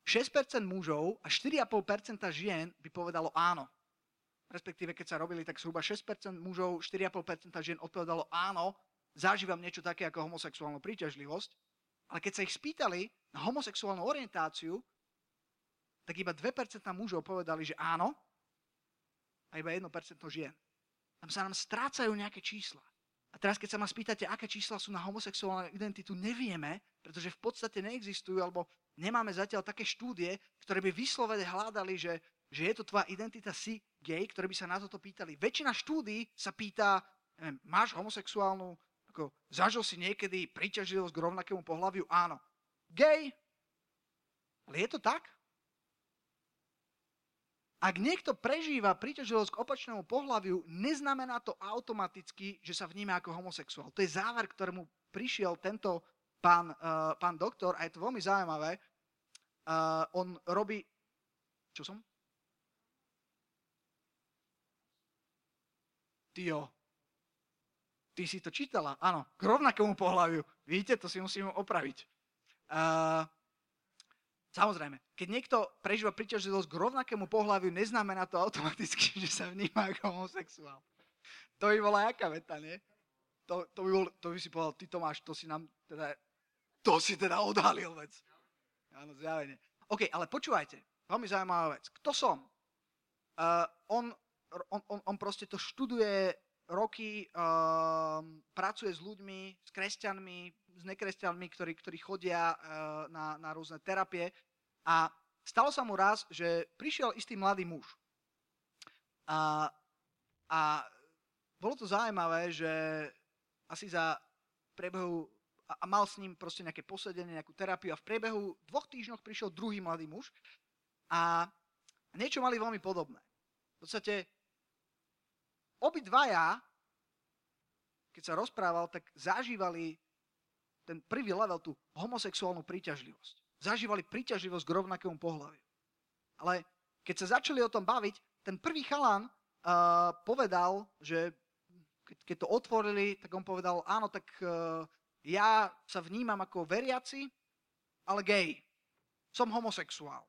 Speaker 1: 6% mužov a 4,5% žien by povedalo áno. Respektíve, keď sa robili, tak zhruba 6% mužov, 4,5% žien odpovedalo áno, zažívam niečo také ako homosexuálnu príťažlivosť. Ale keď sa ich spýtali na homosexuálnu orientáciu, tak iba 2% mužov povedali, že áno, a iba 1% žien. Tam sa nám strácajú nejaké čísla. A teraz, keď sa ma spýtate, aké čísla sú na homosexuálnu identitu, nevieme, pretože v podstate neexistujú, alebo nemáme zatiaľ také štúdie, ktoré by vyslovene hľadali, že, že je to tvoja identita, si gay, ktoré by sa na toto pýtali. Väčšina štúdí sa pýta, neviem, máš homosexuálnu ako, zažil si niekedy príťažlivosť k rovnakému pohľaviu? Áno. Gay? Ale je to tak? Ak niekto prežíva príťažlivosť k opačnému pohľaviu, neznamená to automaticky, že sa vníma ako homosexuál. To je záver, ktorému prišiel tento pán, uh, pán doktor a je to veľmi zaujímavé. Uh, on robí... Čo som? Tio, Ty si to čítala? Áno, k rovnakému pohľaviu. Vidíte, to si musím opraviť. Uh, samozrejme, keď niekto prežíva príťažlivosť k rovnakému pohľaviu, neznamená to automaticky, že sa vníma ako homosexuál. To by bola jaká veta, nie? To, to, by, bol, to by si povedal, ty Tomáš, to si nám teda, to si teda odhalil vec. Áno, zjavene. OK, ale počúvajte, veľmi zaujímavá vec. Kto som? Uh, on, on, on, on proste to študuje roky um, pracuje s ľuďmi, s kresťanmi, s nekresťanmi, ktorí, ktorí chodia uh, na, na rôzne terapie. A stalo sa mu raz, že prišiel istý mladý muž. A, a bolo to zaujímavé, že asi za priebehu a, mal s ním proste nejaké posedenie, nejakú terapiu a v priebehu dvoch týždňoch prišiel druhý mladý muž a niečo mali veľmi podobné. V podstate obidvaja, keď sa rozprával, tak zažívali ten prvý level, tú homosexuálnu príťažlivosť. Zažívali príťažlivosť k rovnakému pohľaviu. Ale keď sa začali o tom baviť, ten prvý chalan uh, povedal, že keď, keď to otvorili, tak on povedal, áno, tak uh, ja sa vnímam ako veriaci, ale gay. Som homosexuál.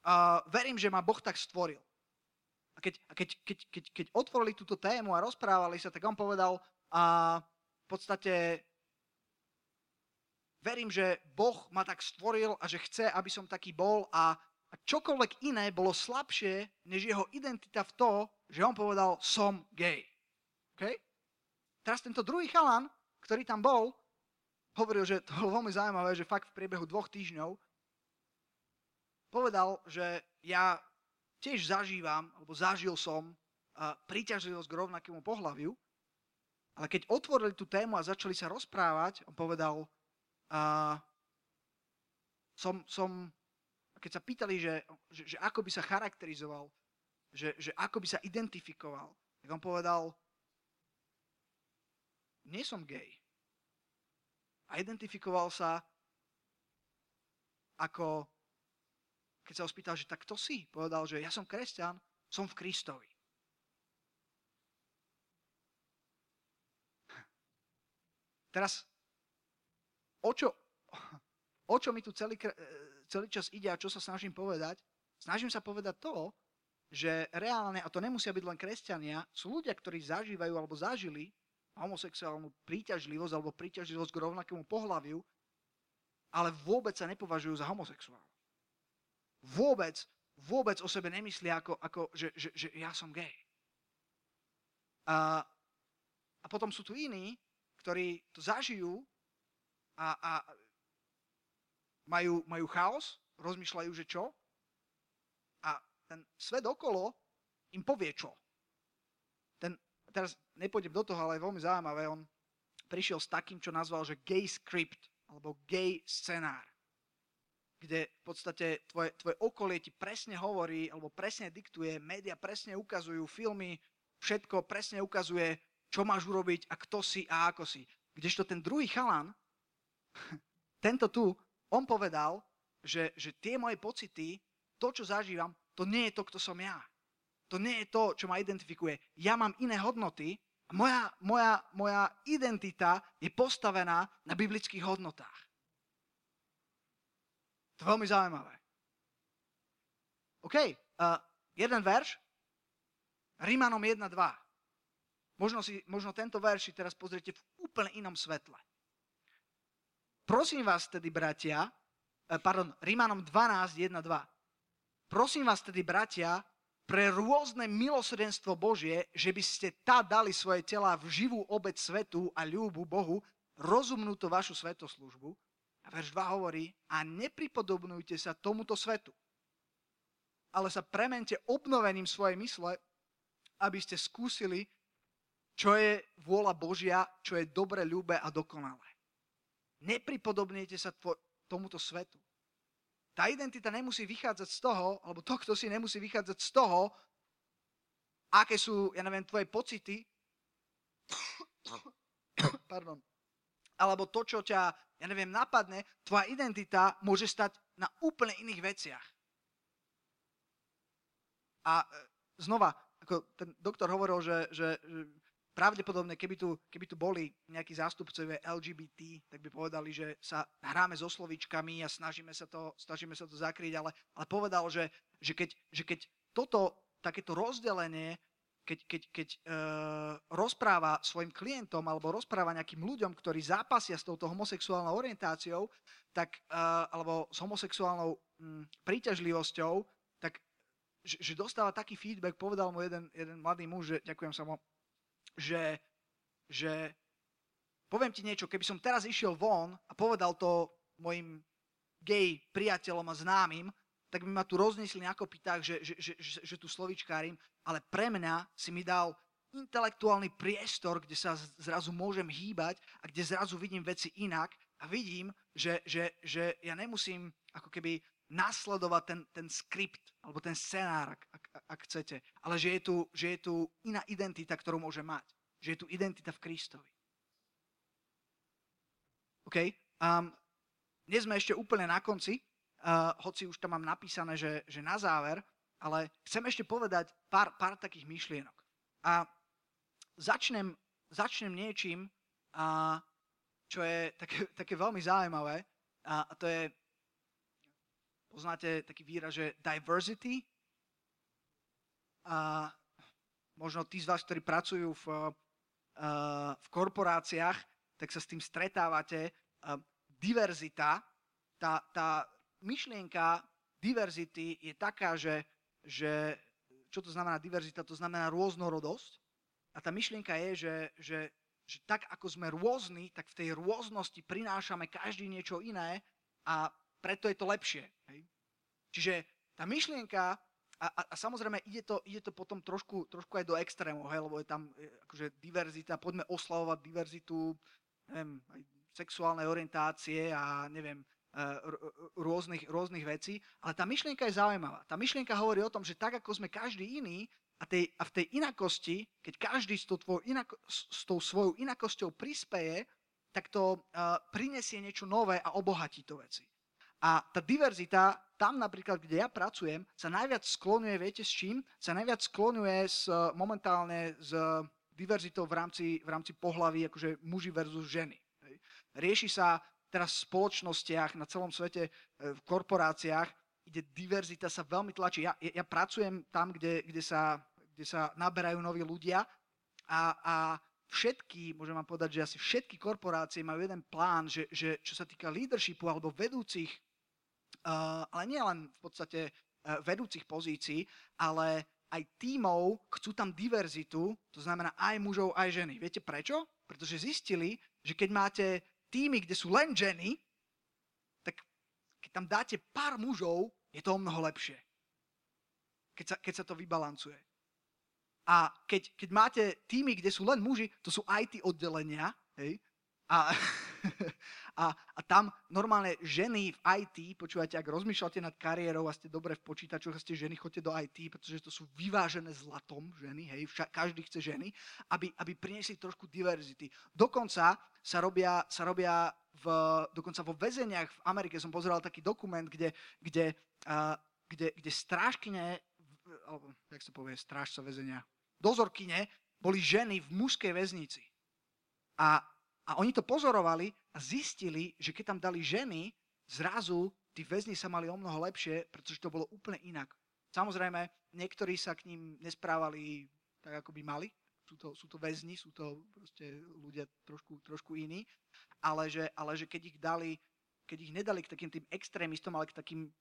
Speaker 1: Uh, verím, že ma Boh tak stvoril. A keď, a keď, keď, keď, keď otvorili túto tému a rozprávali sa, tak on povedal, a v podstate verím, že Boh ma tak stvoril a že chce, aby som taký bol a, a čokoľvek iné bolo slabšie, než jeho identita v to, že on povedal, som gay. Okay? Teraz tento druhý chalan, ktorý tam bol, hovoril, že to bolo veľmi zaujímavé, že fakt v priebehu dvoch týždňov povedal, že ja tiež zažívam, alebo zažil som príťažlivosť k rovnakému pohľaviu, ale keď otvorili tú tému a začali sa rozprávať, on povedal, uh, som, som, keď sa pýtali, že, že, že ako by sa charakterizoval, že, že ako by sa identifikoval, tak on povedal, nie som gay. A identifikoval sa ako keď sa ho spýtal, že tak kto si? Povedal, že ja som kresťan, som v Kristovi. Teraz, o čo, o čo mi tu celý, celý čas ide a čo sa snažím povedať? Snažím sa povedať to, že reálne, a to nemusia byť len kresťania, sú ľudia, ktorí zažívajú alebo zažili homosexuálnu príťažlivosť alebo príťažlivosť k rovnakému pohľaviu, ale vôbec sa nepovažujú za homosexuálov vôbec, vôbec o sebe nemyslia, ako, ako že, že, že ja som gay. A, a potom sú tu iní, ktorí to zažijú a, a majú, majú chaos, rozmýšľajú, že čo. A ten svet okolo im povie čo. Ten, teraz nepôjdem do toho, ale je veľmi zaujímavé, on prišiel s takým, čo nazval, že gay script, alebo gay scenár kde v podstate tvoje, tvoje okolie ti presne hovorí, alebo presne diktuje, média presne ukazujú, filmy, všetko presne ukazuje, čo máš urobiť a kto si a ako si. Kdežto ten druhý chalan, tento tu, on povedal, že, že tie moje pocity, to, čo zažívam, to nie je to, kto som ja. To nie je to, čo ma identifikuje. Ja mám iné hodnoty a moja, moja, moja identita je postavená na biblických hodnotách. To je veľmi zaujímavé. OK, uh, jeden verš, Rímanom 1.2. Možno, možno tento verš si teraz pozriete v úplne inom svetle. Prosím vás tedy, bratia, uh, pardon, Rímanom 12, 1, 2. Prosím vás tedy, bratia, pre rôzne milosrdenstvo Božie, že by ste tá dali svoje tela v živú obec svetu a ľúbu Bohu, rozumnú to vašu svetoslužbu, a verš 2 hovorí, a nepripodobnujte sa tomuto svetu, ale sa premente obnovením svojej mysle, aby ste skúsili, čo je vôľa Božia, čo je dobre, ľúbe a dokonalé. Nepripodobnite sa tvo- tomuto svetu. Tá identita nemusí vychádzať z toho, alebo to, kto si nemusí vychádzať z toho, aké sú, ja neviem, tvoje pocity, pardon, alebo to, čo ťa ja neviem, napadne, tvoja identita môže stať na úplne iných veciach. A e, znova, ako ten doktor hovoril, že, že, že pravdepodobne, keby tu, keby tu boli nejakí zástupcovia LGBT, tak by povedali, že sa hráme so slovičkami a snažíme sa to, snažíme sa to zakryť, ale, ale povedal, že, že, keď, že keď toto takéto rozdelenie keď, keď, keď uh, rozpráva svojim klientom alebo rozpráva nejakým ľuďom, ktorí zápasia s touto homosexuálnou orientáciou, tak, uh, alebo s homosexuálnou um, príťažlivosťou, tak že, že dostáva taký feedback, povedal mu jeden, jeden mladý muž, že, ďakujem sa mu, že, že poviem ti niečo, keby som teraz išiel von a povedal to mojim gay priateľom a známym, tak by ma tu roznesli na kopitách, že, že, že, že, že tu slovičkárim, ale pre mňa si mi dal intelektuálny priestor, kde sa zrazu môžem hýbať a kde zrazu vidím veci inak a vidím, že, že, že ja nemusím ako keby nasledovať ten, ten skript alebo ten scenár, ak, ak, ak chcete, ale že je, tu, že je tu iná identita, ktorú môže mať. Že je tu identita v Kristovi. OK? Um, dnes sme ešte úplne na konci uh, hoci už tam mám napísané, že, že na záver, ale chcem ešte povedať pár, pár takých myšlienok. A začnem, začnem niečím, a, čo je také, také veľmi zaujímavé, a, a to je, poznáte taký výraz, že diversity. A možno tí z vás, ktorí pracujú v, a, v korporáciách, tak sa s tým stretávate. A, diverzita, tá, tá, myšlienka diverzity je taká, že, že čo to znamená diverzita? To znamená rôznorodosť. A tá myšlienka je, že, že, že tak ako sme rôzni, tak v tej rôznosti prinášame každý niečo iné a preto je to lepšie. Hej? Čiže tá myšlienka, a, a, a samozrejme ide to, ide to potom trošku, trošku aj do extrémov, hej, lebo je tam e, akože diverzita, poďme oslavovať diverzitu neviem, aj sexuálnej orientácie a neviem, rôznych, rôznych vecí, ale tá myšlienka je zaujímavá. Tá myšlienka hovorí o tom, že tak ako sme každý iný a, tej, a v tej inakosti, keď každý s tou, inako, s tou svojou inakosťou prispeje, tak to uh, prinesie niečo nové a obohatí to veci. A tá diverzita, tam napríklad, kde ja pracujem, sa najviac sklonuje, viete s čím? Sa najviac sklonuje s, momentálne s diverzitou v rámci, v rámci pohlaví, akože muži versus ženy. Rieši sa teraz v spoločnostiach, na celom svete, e, v korporáciách, kde diverzita sa veľmi tlačí. Ja, ja pracujem tam, kde, kde, sa, kde sa naberajú noví ľudia a, a všetky, môžem vám povedať, že asi všetky korporácie majú jeden plán, že, že čo sa týka leadershipu alebo vedúcich, uh, ale nie len v podstate uh, vedúcich pozícií, ale aj tímov chcú tam diverzitu, to znamená aj mužov, aj ženy. Viete prečo? Pretože zistili, že keď máte týmy, kde sú len ženy, tak keď tam dáte pár mužov, je to o mnoho lepšie. Keď sa, keď sa to vybalancuje. A keď, keď máte týmy, kde sú len muži, to sú IT oddelenia, hej, a, a, a tam normálne ženy v IT, počúvate, ak rozmýšľate nad kariérou a ste dobre v počítačoch a ste ženy, chodte do IT, pretože to sú vyvážené zlatom ženy, hej, vša, každý chce ženy, aby, aby priniesli trošku diverzity. Dokonca sa robia, sa robia v, dokonca vo väzeniach v Amerike, som pozeral taký dokument, kde, kde, uh, kde, kde strážkyne, alebo jak sa povie, strážca väzenia, dozorkyne, boli ženy v mužskej väznici. A a oni to pozorovali a zistili, že keď tam dali ženy, zrazu tí väzni sa mali o mnoho lepšie, pretože to bolo úplne inak. Samozrejme, niektorí sa k ním nesprávali tak, ako by mali. Sú to, sú to väzni, sú to proste ľudia trošku, trošku iní. Ale že, ale že keď ich dali, keď ich nedali k takým tým extrémistom, ale k takým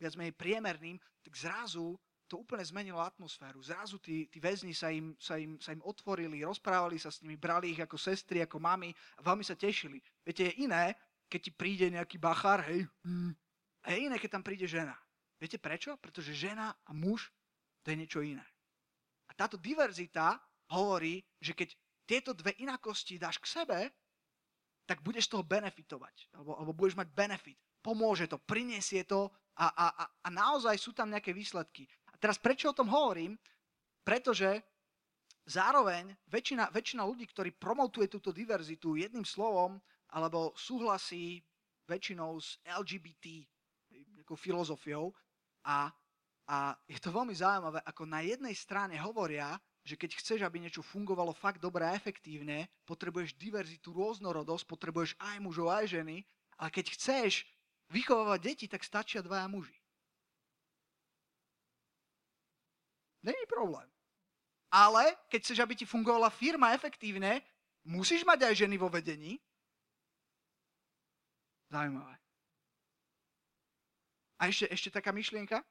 Speaker 1: viac menej priemerným, tak zrazu to úplne zmenilo atmosféru. Zrazu tí, tí väzni sa im, sa, im, sa im otvorili, rozprávali sa s nimi, brali ich ako sestry, ako mami a veľmi sa tešili. Viete, je iné, keď ti príde nejaký bachár, hej, hm, a je iné, keď tam príde žena. Viete prečo? Pretože žena a muž to je niečo iné. A táto diverzita hovorí, že keď tieto dve inakosti dáš k sebe, tak budeš toho benefitovať. Alebo, alebo budeš mať benefit. Pomôže to, priniesie to a, a, a, a naozaj sú tam nejaké výsledky. Teraz prečo o tom hovorím? Pretože zároveň väčšina, väčšina ľudí, ktorí promotuje túto diverzitu jedným slovom, alebo súhlasí väčšinou s LGBT filozofiou a, a je to veľmi zaujímavé, ako na jednej strane hovoria, že keď chceš, aby niečo fungovalo fakt dobre a efektívne, potrebuješ diverzitu, rôznorodosť, potrebuješ aj mužov, aj ženy, ale keď chceš vychovávať deti, tak stačia dvaja muži. Není problém. Ale keď chceš, aby ti fungovala firma efektívne, musíš mať aj ženy vo vedení. Zaujímavé. A ešte, ešte taká myšlienka,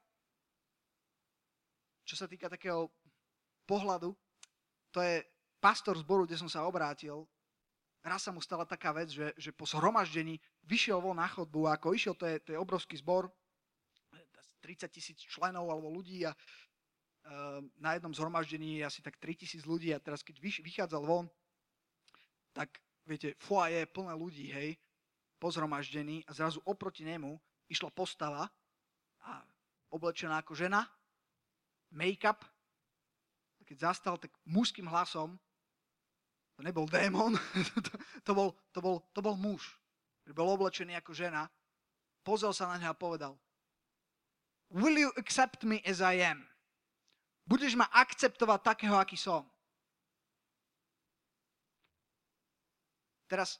Speaker 1: čo sa týka takého pohľadu, to je pastor zboru, kde som sa obrátil, raz sa mu stala taká vec, že, že po zhromaždení vyšiel von na chodbu ako išiel, to je, to je obrovský zbor, 30 tisíc členov alebo ľudí a na jednom zhromaždení je asi tak 3000 ľudí a teraz keď vychádzal von, tak viete, foaje plné ľudí, hej, po zhromaždení a zrazu oproti nemu išla postava a oblečená ako žena, make-up, a keď zastal, tak mužským hlasom, to nebol démon, to, to, bol, to, bol, to bol muž, ktorý bol oblečený ako žena, pozrel sa na ňa a povedal, Will you accept me as I am? Budeš ma akceptovať takého, aký som. Teraz,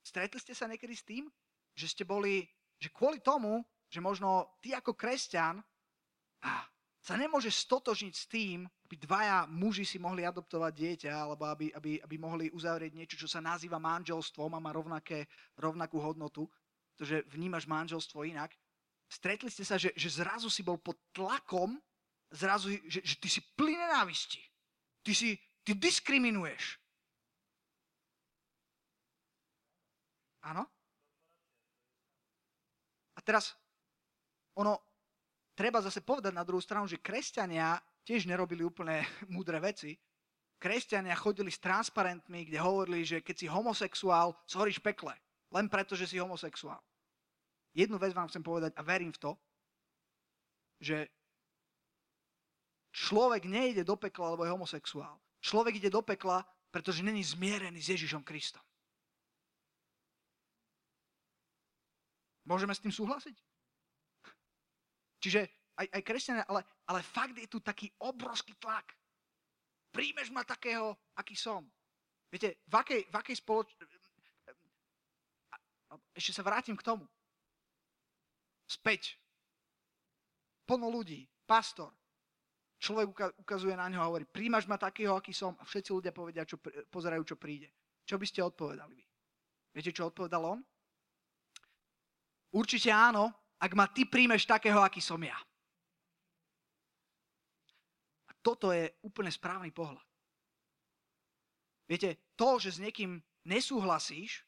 Speaker 1: stretli ste sa niekedy s tým, že ste boli, že kvôli tomu, že možno ty ako kresťan sa nemôže stotožniť s tým, aby dvaja muži si mohli adoptovať dieťa, alebo aby, aby, aby mohli uzavrieť niečo, čo sa nazýva manželstvom a má rovnaké, rovnakú hodnotu, pretože vnímaš manželstvo inak. Stretli ste sa, že, že zrazu si bol pod tlakom zrazu, že, že ty si plný nenávisti. Ty si, ty diskriminuješ. Áno? A teraz, ono, treba zase povedať na druhú stranu, že kresťania tiež nerobili úplne múdre veci. Kresťania chodili s transparentmi, kde hovorili, že keď si homosexuál, zhoríš pekle. Len preto, že si homosexuál. Jednu vec vám chcem povedať a verím v to, že Človek nejde do pekla, lebo je homosexuál. Človek ide do pekla, pretože není zmierený s Ježišom Kristom. Môžeme s tým súhlasiť? Čiže aj, aj kresťania, ale, ale fakt je tu taký obrovský tlak. Príjmeš ma takého, aký som. Viete, v akej, v akej spoloč... Ešte sa vrátim k tomu. Späť. Plno ľudí, pastor, človek ukazuje na ňo a hovorí, príjmaš ma takého, aký som a všetci ľudia povedia, čo, pozerajú, čo príde. Čo by ste odpovedali vy? Viete, čo odpovedal on? Určite áno, ak ma ty príjmeš takého, aký som ja. toto je úplne správny pohľad. Viete, to, že s niekým nesúhlasíš,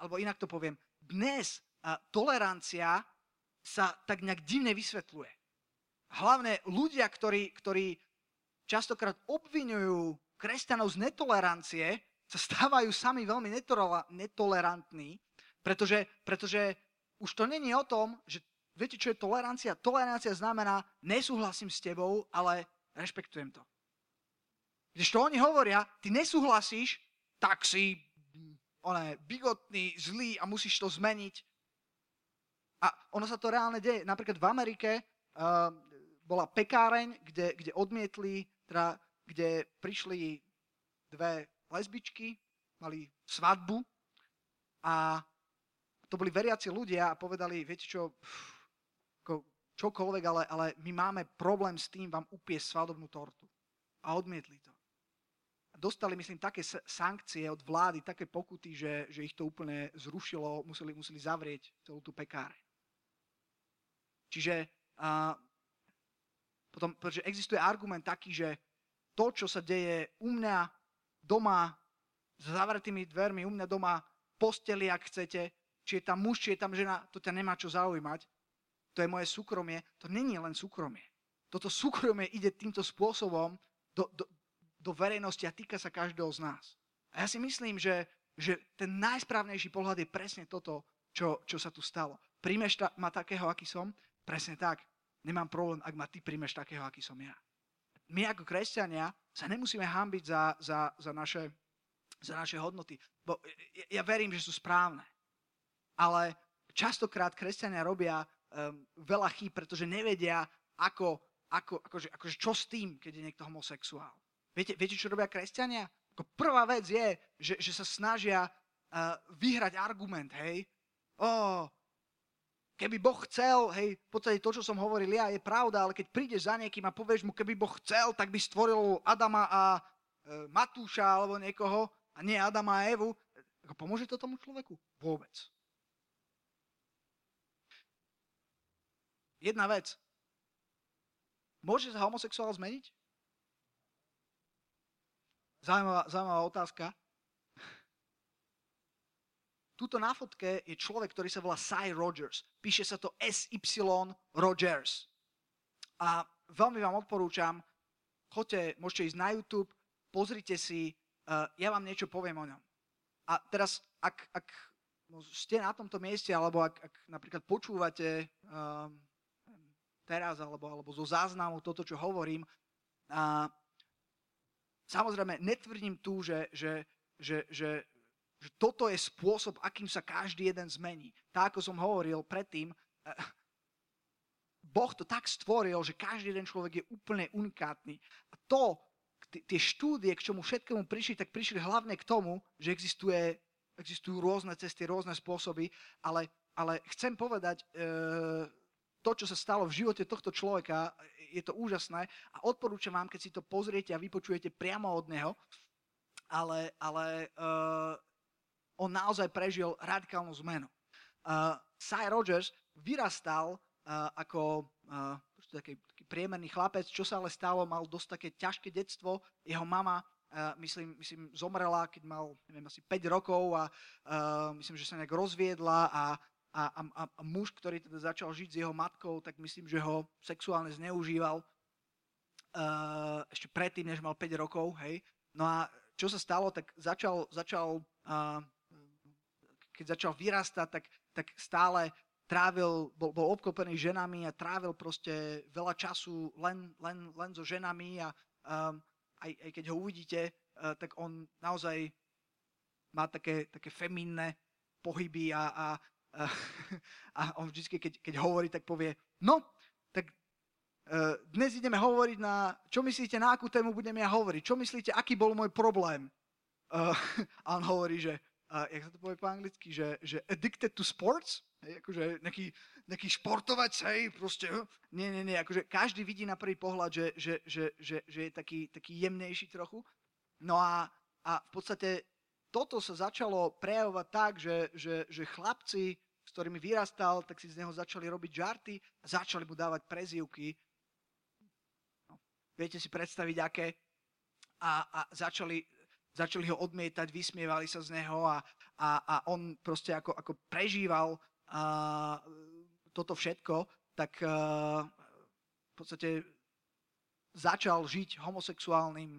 Speaker 1: alebo inak to poviem, dnes tolerancia sa tak nejak divne vysvetľuje. Hlavne ľudia, ktorí, ktorí častokrát obvinujú kresťanov z netolerancie, sa stávajú sami veľmi netolerantní, pretože, pretože už to není o tom, že viete, čo je tolerancia? Tolerancia znamená, nesúhlasím s tebou, ale rešpektujem to. Když to oni hovoria, ty nesúhlasíš, tak si one, bigotný, zlý a musíš to zmeniť. A ono sa to reálne deje. Napríklad v Amerike uh, bola pekáreň, kde, kde odmietli, teda, kde prišli dve lesbičky, mali svadbu a to boli veriaci ľudia a povedali, viete čo, ako čokoľvek, ale, ale my máme problém s tým vám upiesť svadobnú tortu. A odmietli to. A dostali, myslím, také sankcie od vlády, také pokuty, že, že ich to úplne zrušilo, museli, museli zavrieť celú tú pekáre. Čiže a, potom, pretože existuje argument taký, že to, čo sa deje u mňa doma s zavretými dvermi, u mňa doma posteli, ak chcete, či je tam muž, či je tam žena, to ťa nemá čo zaujímať. To je moje súkromie. To není len súkromie. Toto súkromie ide týmto spôsobom do, do, do verejnosti a týka sa každého z nás. A ja si myslím, že, že ten najsprávnejší pohľad je presne toto, čo, čo sa tu stalo. Príjmeš ma takého, aký som? Presne tak. Nemám problém, ak ma ty príjmeš takého, aký som ja my ako kresťania sa nemusíme hambiť za, za, za, naše, za naše hodnoty. Bo ja, ja verím, že sú správne. Ale častokrát kresťania robia um, veľa chýb, pretože nevedia, ako, ako, akože, akože čo s tým, keď je niekto homosexuál. Viete, viete čo robia kresťania? Ako prvá vec je, že, že sa snažia uh, vyhrať argument, hej. oh, Keby Boh chcel, hej, v podstate to, čo som hovoril ja, je pravda, ale keď prídeš za niekým a povieš mu, keby Boh chcel, tak by stvoril Adama a e, Matúša alebo niekoho a nie Adama a Evu, ako pomôže to tomu človeku? Vôbec. Jedna vec. Môže sa homosexuál zmeniť? Zaujímavá, zaujímavá otázka. Tuto na fotke je človek, ktorý sa volá Cy Rogers. Píše sa to SY Rogers. A veľmi vám odporúčam, choďte, môžete ísť na YouTube, pozrite si, uh, ja vám niečo poviem o ňom. A teraz, ak, ak ste na tomto mieste, alebo ak, ak napríklad počúvate um, teraz, alebo, alebo zo záznamu toto, čo hovorím, a samozrejme, netvrdím tu, že, že, že, že že toto je spôsob, akým sa každý jeden zmení. Tak, ako som hovoril predtým, eh, Boh to tak stvoril, že každý jeden človek je úplne unikátny. A to, tie štúdie, k čomu všetkému prišli, tak prišli hlavne k tomu, že existuje, existujú rôzne cesty, rôzne spôsoby, ale, ale chcem povedať, e, to, čo sa stalo v živote tohto človeka, je to úžasné a odporúčam vám, keď si to pozriete a vypočujete priamo od neho, ale, ale e, on naozaj prežil radikálnu zmenu. Uh, Cy Rogers vyrastal uh, ako uh, taký, taký priemerný chlapec, čo sa ale stalo, mal dosť také ťažké detstvo. Jeho mama, uh, myslím, myslím, zomrela, keď mal, neviem, asi 5 rokov a uh, myslím, že sa nejak rozviedla a, a, a, a muž, ktorý teda začal žiť s jeho matkou, tak myslím, že ho sexuálne zneužíval uh, ešte predtým, než mal 5 rokov, hej. No a čo sa stalo, tak začal, začal uh, keď začal vyrastať, tak, tak stále trávil, bol, bol obklopený ženami a trávil proste veľa času len, len, len so ženami a um, aj, aj keď ho uvidíte, uh, tak on naozaj má také, také feminné pohyby a, a, a, a on vždy, keď, keď hovorí, tak povie, no, tak uh, dnes ideme hovoriť na, čo myslíte, na akú tému budem ja hovoriť, čo myslíte, aký bol môj problém. Uh, a on hovorí, že jak sa to povie po anglicky, že, že addicted to sports, hej, akože nejaký, nejaký športovec, hej, proste, uh, nie, nie, nie, akože každý vidí na prvý pohľad, že, že, že, že, že je taký, taký jemnejší trochu. No a, a v podstate toto sa začalo prejavovať tak, že, že, že chlapci, s ktorými vyrastal, tak si z neho začali robiť žarty a začali mu dávať prezývky. No, viete si predstaviť, aké. A, a začali, začali ho odmietať, vysmievali sa z neho a, a, a on proste ako, ako prežíval a, toto všetko, tak a, v podstate začal žiť homosexuálnym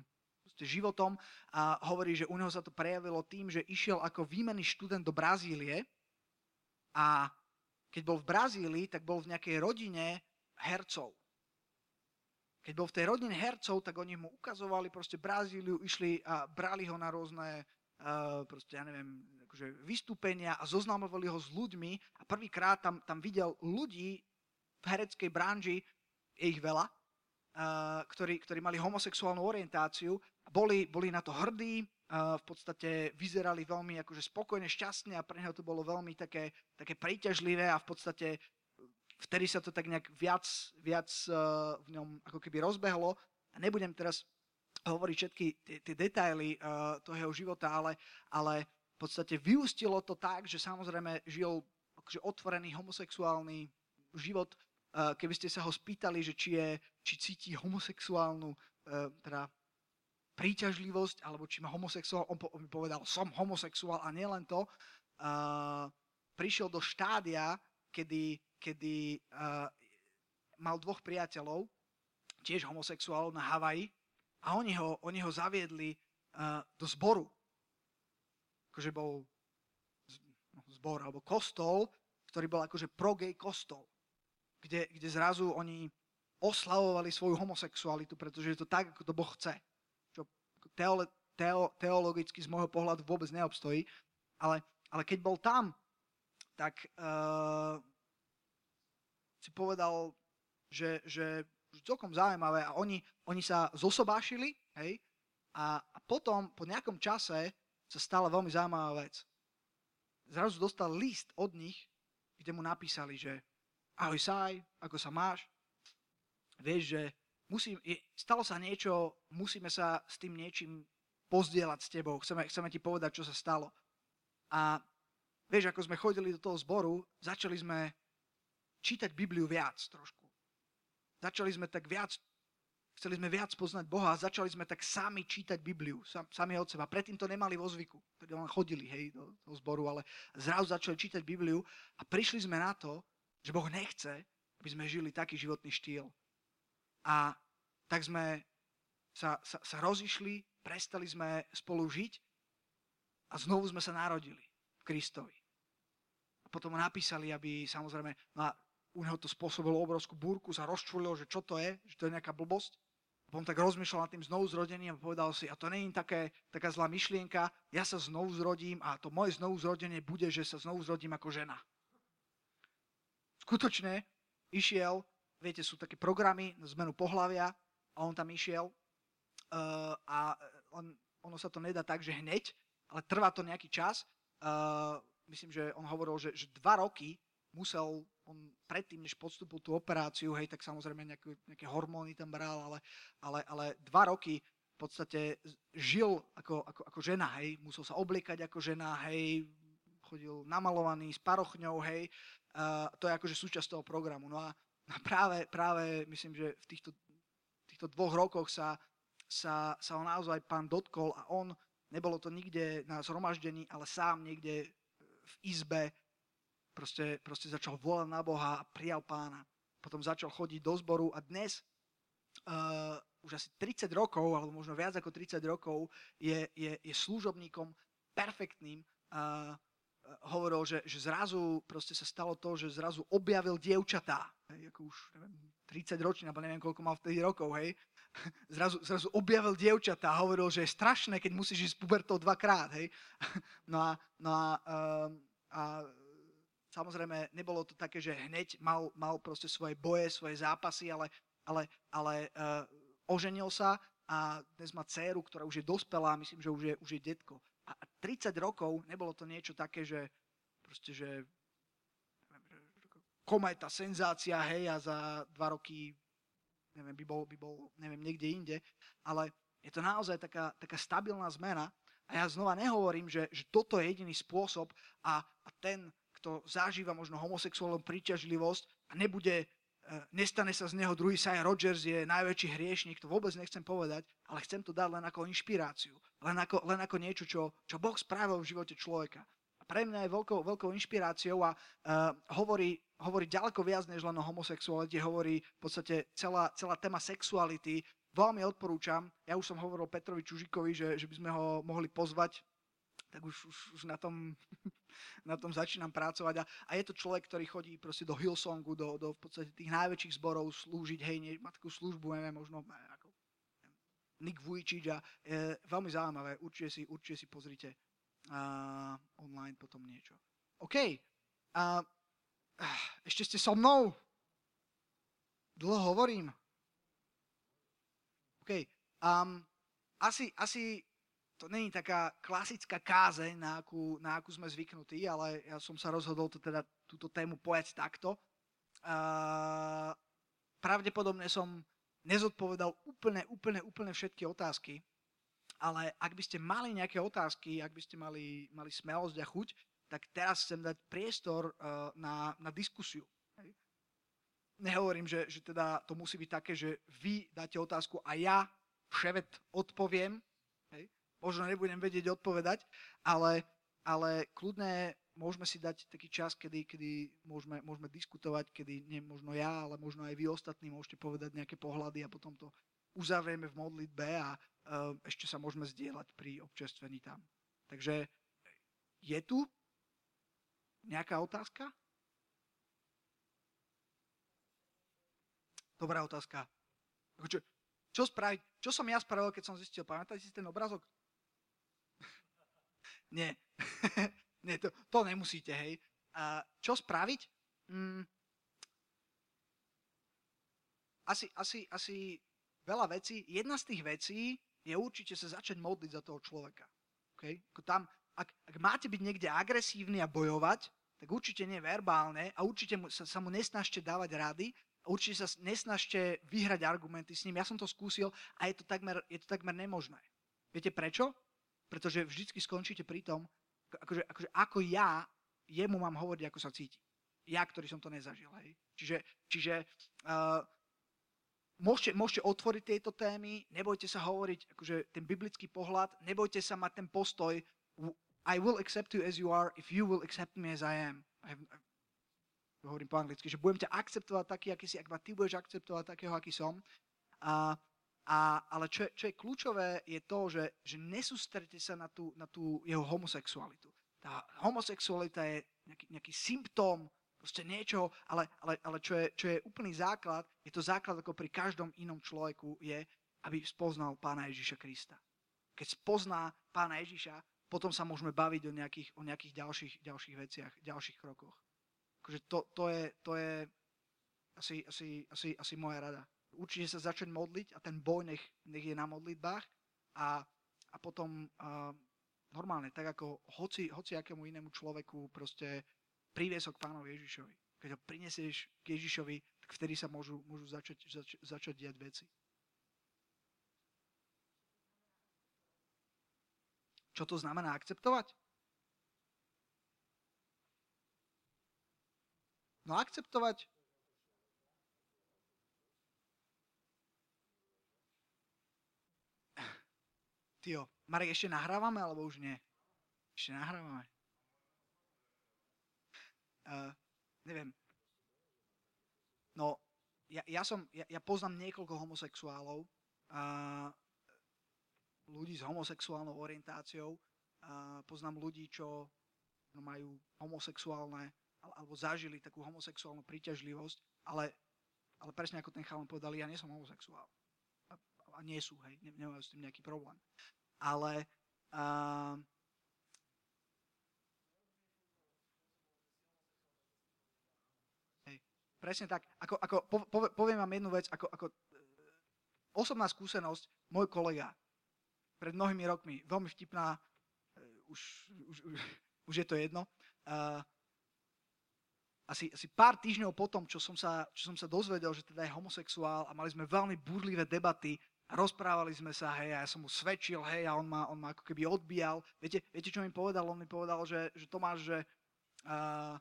Speaker 1: životom a hovorí, že u neho sa to prejavilo tým, že išiel ako výmenný študent do Brazílie a keď bol v Brazílii, tak bol v nejakej rodine hercov. Keď bol v tej rodine hercov, tak oni mu ukazovali proste Brazíliu, išli a brali ho na rôzne uh, proste, ja neviem, akože vystúpenia a zoznamovali ho s ľuďmi a prvýkrát tam, tam videl ľudí v hereckej branži, je ich veľa, uh, ktorí, ktorí mali homosexuálnu orientáciu boli, boli na to hrdí, uh, v podstate vyzerali veľmi akože spokojne, šťastne a pre neho to bolo veľmi také, také príťažlivé a v podstate vtedy sa to tak nejak viac, viac uh, v ňom ako keby rozbehlo. A nebudem teraz hovoriť všetky tie, tie detaily uh, toho jeho života, ale, ale v podstate vyústilo to tak, že samozrejme žil akože otvorený homosexuálny život. Uh, keby ste sa ho spýtali, že či, je, či cíti homosexuálnu teda príťažlivosť, alebo či má homosexuál, on, po, on povedal, som homosexuál a nielen to. Prišiel do štádia, kedy kedy uh, mal dvoch priateľov, tiež homosexuálov na Havaji, a oni ho, oni ho zaviedli uh, do zboru. Akože bol no, zbor, alebo kostol, ktorý bol akože pro-gay kostol, kde, kde zrazu oni oslavovali svoju homosexualitu, pretože je to tak, ako to Boh chce. Čo teole, teo, teologicky z môjho pohľadu vôbec neobstojí. Ale, ale keď bol tam, tak uh, si povedal, že, že celkom zaujímavé a oni, oni sa zosobášili, hej, a, a potom po nejakom čase sa stala veľmi zaujímavá vec. Zrazu dostal list od nich, kde mu napísali, že ahoj Saj, ako sa máš? Vieš, že musím, je, stalo sa niečo, musíme sa s tým niečím pozdieľať s tebou, chceme, chceme ti povedať, čo sa stalo. A vieš, ako sme chodili do toho zboru, začali sme čítať Bibliu viac trošku. Začali sme tak viac, chceli sme viac poznať Boha a začali sme tak sami čítať Bibliu, sam, sami od seba. Predtým to nemali vo zvyku, tedy len chodili hej, do toho zboru, ale zrazu začali čítať Bibliu a prišli sme na to, že Boh nechce, aby sme žili taký životný štýl. A tak sme sa, sa, sa rozišli, prestali sme spolu žiť a znovu sme sa narodili Kristovi. A potom mu napísali, aby samozrejme, no u neho to spôsobilo obrovskú búrku, sa rozčulil, že čo to je, že to je nejaká blbosť. A potom tak rozmýšľal nad tým znovu zrodením a povedal si, a to je také, taká zlá myšlienka, ja sa znovu zrodím a to moje znovu zrodenie bude, že sa znovu zrodím ako žena. Skutočne išiel, viete, sú také programy na zmenu pohľavia a on tam išiel uh, a on, ono sa to nedá tak, že hneď, ale trvá to nejaký čas. Uh, myslím, že on hovoril, že, že dva roky musel on predtým, než podstúpil tú operáciu, hej, tak samozrejme nejaké, nejaké hormóny tam bral, ale, ale, ale dva roky v podstate žil ako, ako, ako žena, hej, musel sa obliekať ako žena, hej, chodil namalovaný s parochňou, hej, uh, to je akože súčasť toho programu. No a, a práve, práve myslím, že v týchto, týchto dvoch rokoch sa, sa, sa ho naozaj pán dotkol a on, nebolo to nikde na zhromaždení, ale sám niekde v izbe proste, proste začal volať na Boha a prijal pána. Potom začal chodiť do zboru a dnes uh, už asi 30 rokov, alebo možno viac ako 30 rokov, je, je, je služobníkom perfektným. Uh, hovoril, že, že zrazu proste sa stalo to, že zrazu objavil dievčatá. Hej, ako už neviem, 30 ročný, alebo neviem, koľko mal vtedy rokov, hej. Zrazu, zrazu objavil dievčatá a hovoril, že je strašné, keď musíš ísť s pubertou dvakrát, hej. No a, no a, uh, a Samozrejme, nebolo to také, že hneď mal, mal proste svoje boje, svoje zápasy, ale, ale, ale uh, oženil sa a dnes má dceru, ktorá už je dospelá, myslím, že už je, už je detko. A 30 rokov nebolo to niečo také, že proste, že kometa, senzácia, hej, a za dva roky neviem, by bol, by bol neviem, niekde inde, ale je to naozaj taká, taká stabilná zmena a ja znova nehovorím, že, že toto je jediný spôsob a, a ten kto zažíva možno homosexuálnu príťažlivosť a nebude nestane sa z neho druhý Cy Rogers, je najväčší hriešnik, to vôbec nechcem povedať, ale chcem to dať len ako inšpiráciu, len ako, len ako niečo, čo, čo Boh spravil v živote človeka. Pre mňa je veľkou, veľkou inšpiráciou a uh, hovorí, hovorí ďaleko viac než len o homosexualite, hovorí v podstate celá, celá téma sexuality. Veľmi odporúčam, ja už som hovoril Petrovi Čužikovi, že, že by sme ho mohli pozvať tak už, už, už na, tom, na tom začínam pracovať. A, a je to človek, ktorý chodí proste do Hillsongu, do, do v podstate tých najväčších zborov slúžiť, hej, nie, má takú službu, neviem, možno ako Nick Vujčič a je veľmi zaujímavé, určite si, určite si pozrite uh, online potom niečo. OK, uh, ešte ste so mnou? Dlho hovorím? OK, um, asi, asi to není taká klasická kázeň, na akú, na akú sme zvyknutí, ale ja som sa rozhodol to teda túto tému povedať takto. Uh, pravdepodobne som nezodpovedal úplne, úplne, úplne všetky otázky, ale ak by ste mali nejaké otázky, ak by ste mali, mali smelosť a chuť, tak teraz chcem dať priestor uh, na, na diskusiu. Hej. Nehovorím, že, že teda to musí byť také, že vy dáte otázku a ja, ševet, odpoviem, možno nebudem vedieť odpovedať, ale, ale kľudne môžeme si dať taký čas, kedy, kedy môžeme, môžeme diskutovať, kedy nie možno ja, ale možno aj vy ostatní môžete povedať nejaké pohľady a potom to uzavrieme v modlitbe a uh, ešte sa môžeme zdieľať pri občerstvení tam. Takže je tu nejaká otázka? Dobrá otázka. Čo, čo spraviť? Čo som ja spravil, keď som zistil? Pamätáte si ten obrazok? Nie. Nie, to, to nemusíte, hej. A čo spraviť? Mm, asi, asi, asi veľa vecí. Jedna z tých vecí je určite sa začať modliť za toho človeka. Okay? Tam, ak, ak máte byť niekde agresívny a bojovať, tak určite nie verbálne a určite mu, sa, sa mu nesnažte dávať rady, a určite sa nesnažte vyhrať argumenty s ním. Ja som to skúsil a je to takmer, je to takmer nemožné. Viete prečo? Pretože vždycky skončíte pri tom, akože, akože ako ja jemu mám hovoriť, ako sa cíti. Ja, ktorý som to nezažil. Hej. Čiže, čiže uh, môžete, môžete otvoriť tieto témy, nebojte sa hovoriť akože ten biblický pohľad, nebojte sa mať ten postoj I will accept you as you are if you will accept me as I am. I have, hovorím po anglicky, že budem ťa akceptovať taký, aký si, ak ma ty budeš akceptovať takého, aký som. A a, ale čo čo je kľúčové, je to, že, že nesústrete sa na tú, na tú jeho homosexualitu. Tá homosexualita je nejaký, nejaký symptóm proste niečo, ale, ale, ale čo, je, čo je úplný základ, je to základ ako pri každom inom človeku, je, aby spoznal pána Ježiša Krista. Keď spozná pána Ježiša, potom sa môžeme baviť o nejakých, o nejakých ďalších, ďalších veciach, ďalších krokoch. Akože to, to je, to je asi, asi, asi, asi moja rada určite sa začať modliť a ten boj nech, nech je na modlitbách a, a potom a, normálne, tak ako hoci, hoci akému inému človeku proste priviesok k pánovi Ježišovi. Keď ho prinesieš k Ježišovi, tak vtedy sa môžu, môžu začať, zač, začať diať veci. Čo to znamená akceptovať? No akceptovať Tio, Marek, ešte nahrávame, alebo už nie? Ešte nahrávame. Uh, neviem. No, ja, ja, som, ja, ja poznám niekoľko homosexuálov, uh, ľudí s homosexuálnou orientáciou, uh, poznám ľudí, čo no, majú homosexuálne, alebo zažili takú homosexuálnu príťažlivosť, ale, ale presne ako ten chalan povedal, ja nie som homosexuál a nie sú, hej, nemajú s tým nejaký problém. Ale uh, hej, presne tak. Ako, ako, poviem vám jednu vec, ako, ako osobná skúsenosť, môj kolega pred mnohými rokmi, veľmi vtipná, uh, už, už, už, už je to jedno, uh, asi, asi pár týždňov potom, čo som, sa, čo som sa dozvedel, že teda je homosexuál a mali sme veľmi burlivé debaty rozprávali sme sa, hej, a ja som mu svedčil, hej, a on ma, on ma ako keby odbíjal. Viete, viete, čo mi povedal? On mi povedal, že, že Tomáš, že uh,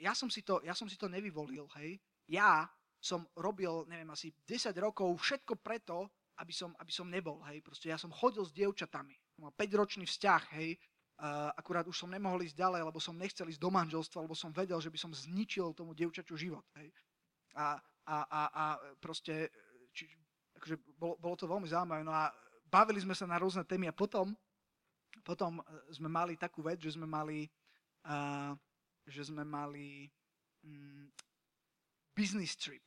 Speaker 1: ja, som si to, ja som si to nevyvolil, hej. Ja som robil, neviem, asi 10 rokov všetko preto, aby som, aby som nebol, hej. Proste ja som chodil s dievčatami. Mal 5-ročný vzťah, hej. Uh, akurát už som nemohol ísť ďalej, lebo som nechcel ísť do manželstva, lebo som vedel, že by som zničil tomu dievčaťu život, hej. A, a, a, a proste, či, akože bolo, bolo to veľmi zaujímavé. No a bavili sme sa na rôzne témy a potom, potom sme mali takú vec, že sme mali, uh, že sme mali um, business trip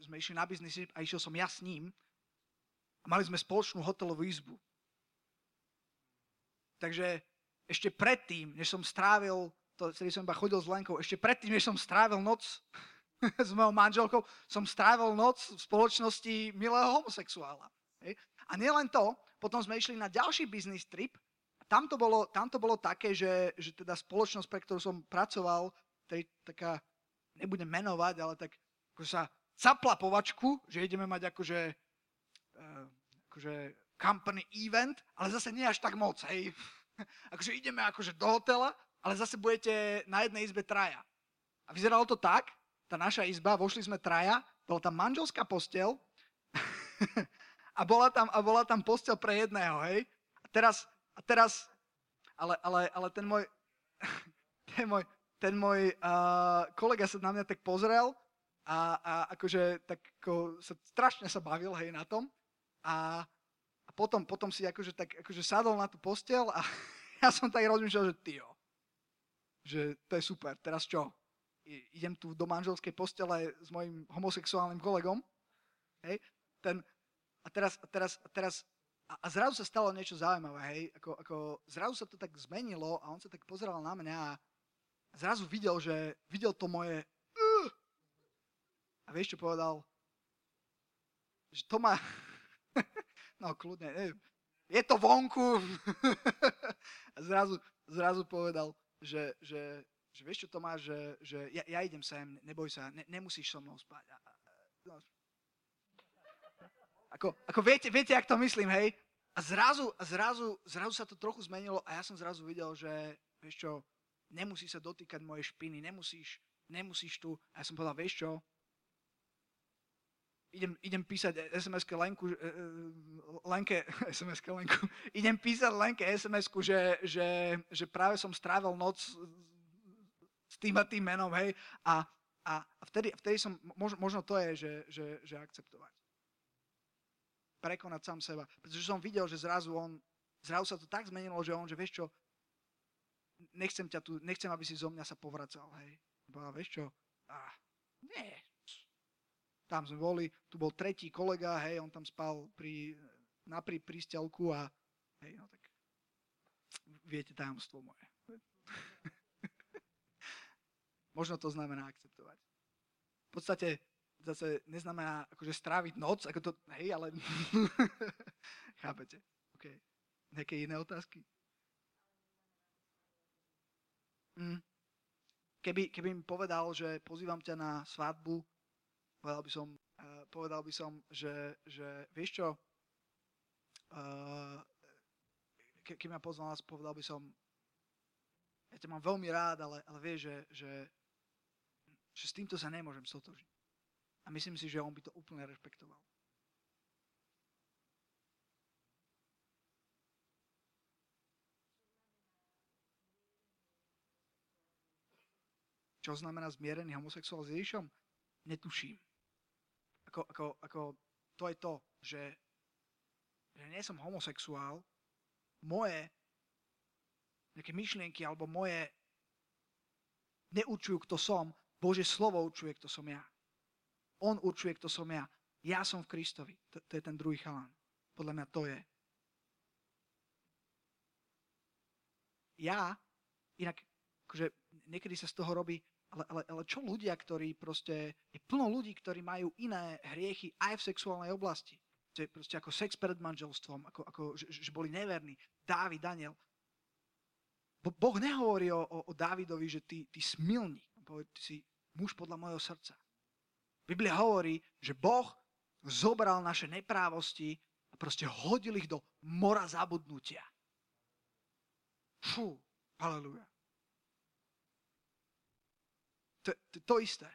Speaker 1: sme išli na biznis a išiel som ja s ním a mali sme spoločnú hotelovú izbu. Takže ešte predtým, než som strávil, to, celý som iba chodil s Lenkou, ešte predtým, než som strávil noc s mojou manželkou, som strávil noc v spoločnosti milého homosexuála. A nielen to, potom sme išli na ďalší business trip tam to bolo, tam to bolo také, že, že teda spoločnosť, pre ktorú som pracoval, tej taká, nebudem menovať, ale tak ako sa zaplapovačku, že ideme mať akože, uh, akože company event, ale zase nie až tak moc, hej. akože ideme akože do hotela, ale zase budete na jednej izbe traja. A vyzeralo to tak, tá naša izba, vošli sme traja, bola tam manželská postel a bola tam, a bola tam postel pre jedného, hej. A teraz, a teraz ale, ale, ale ten môj, ten môj, ten môj uh, kolega sa na mňa tak pozrel a, a akože tak ako sa strašne sa bavil hej na tom a, a potom, potom si akože tak akože sadol na tú postel a ja som tak rozmýšľal, že tyjo, že to je super, teraz čo? Idem tu do manželskej postele s mojim homosexuálnym kolegom, hej, ten, a teraz, a teraz, a teraz a, a zrazu sa stalo niečo zaujímavé, hej, ako, ako zrazu sa to tak zmenilo a on sa tak pozeral na mňa a zrazu videl, že videl to moje a vieš, čo povedal? Že to má... no, kľudne, neviem. Je to vonku. a zrazu, zrazu povedal, že, že, že vieš, čo to má, že, že ja, ja idem sem, neboj sa, ne, nemusíš so mnou spať. A, a, no. Ako, ako viete, viete, jak to myslím, hej? A zrazu, zrazu, zrazu sa to trochu zmenilo a ja som zrazu videl, že vieš čo, nemusí sa dotýkať moje špiny, nemusíš, nemusíš tu. A ja som povedal, vieš čo, idem, idem písať SMS-ke Lenku, e, e, Lenke, SMS-ke Lenku, idem písať Lenke SMS-ku, že, že, že práve som strávil noc s tým a tým menom, hej, a, a vtedy, vtedy som, možno, možno to je, že, že, že akceptovať. Prekonať sám seba. Pretože som videl, že zrazu on, zrazu sa to tak zmenilo, že on, že vieš čo, nechcem ťa tu, nechcem, aby si zo mňa sa povracal, hej. Bola, vieš čo, ah, nie, tam sme boli, tu bol tretí kolega, hej, on tam spal pri, na pri prístelku a hej, no tak viete tajomstvo moje. Možno to znamená akceptovať. V podstate zase neznamená akože stráviť noc, ako to, hej, ale chápete. OK. Nejaké iné otázky? Mm. Keby, keby mi povedal, že pozývam ťa na svadbu, povedal by som, uh, povedal by som že, že vieš čo, uh, ke, keď ma pozval nás, povedal by som, ja ťa mám veľmi rád, ale, ale vieš, že, že, že s týmto sa nemôžem sotožiť. Myslím si, že on by to úplne rešpektoval. Čo znamená zmierený homosexuál s Ježišom? Netuším ako, ako, ako to je to, že, že nie som homosexuál, moje nejaké myšlienky alebo moje neurčujú, kto som, Bože slovo určuje, kto som ja. On určuje, kto som ja. Ja som v Kristovi. To, to je ten druhý chalán. Podľa mňa to je. Ja, inak, akože niekedy sa z toho robí ale, ale, ale čo ľudia, ktorí proste, je plno ľudí, ktorí majú iné hriechy aj v sexuálnej oblasti. To je proste ako sex pred manželstvom, ako, ako že, že boli neverní. Dávid, Daniel. Bo Boh nehovorí o, o, o Dávidovi, že ty, ty smilník. Ty si muž podľa mojho srdca. Biblia hovorí, že Boh zobral naše neprávosti a proste hodil ich do mora zabudnutia. Fú, halleluja. To, to, to isté.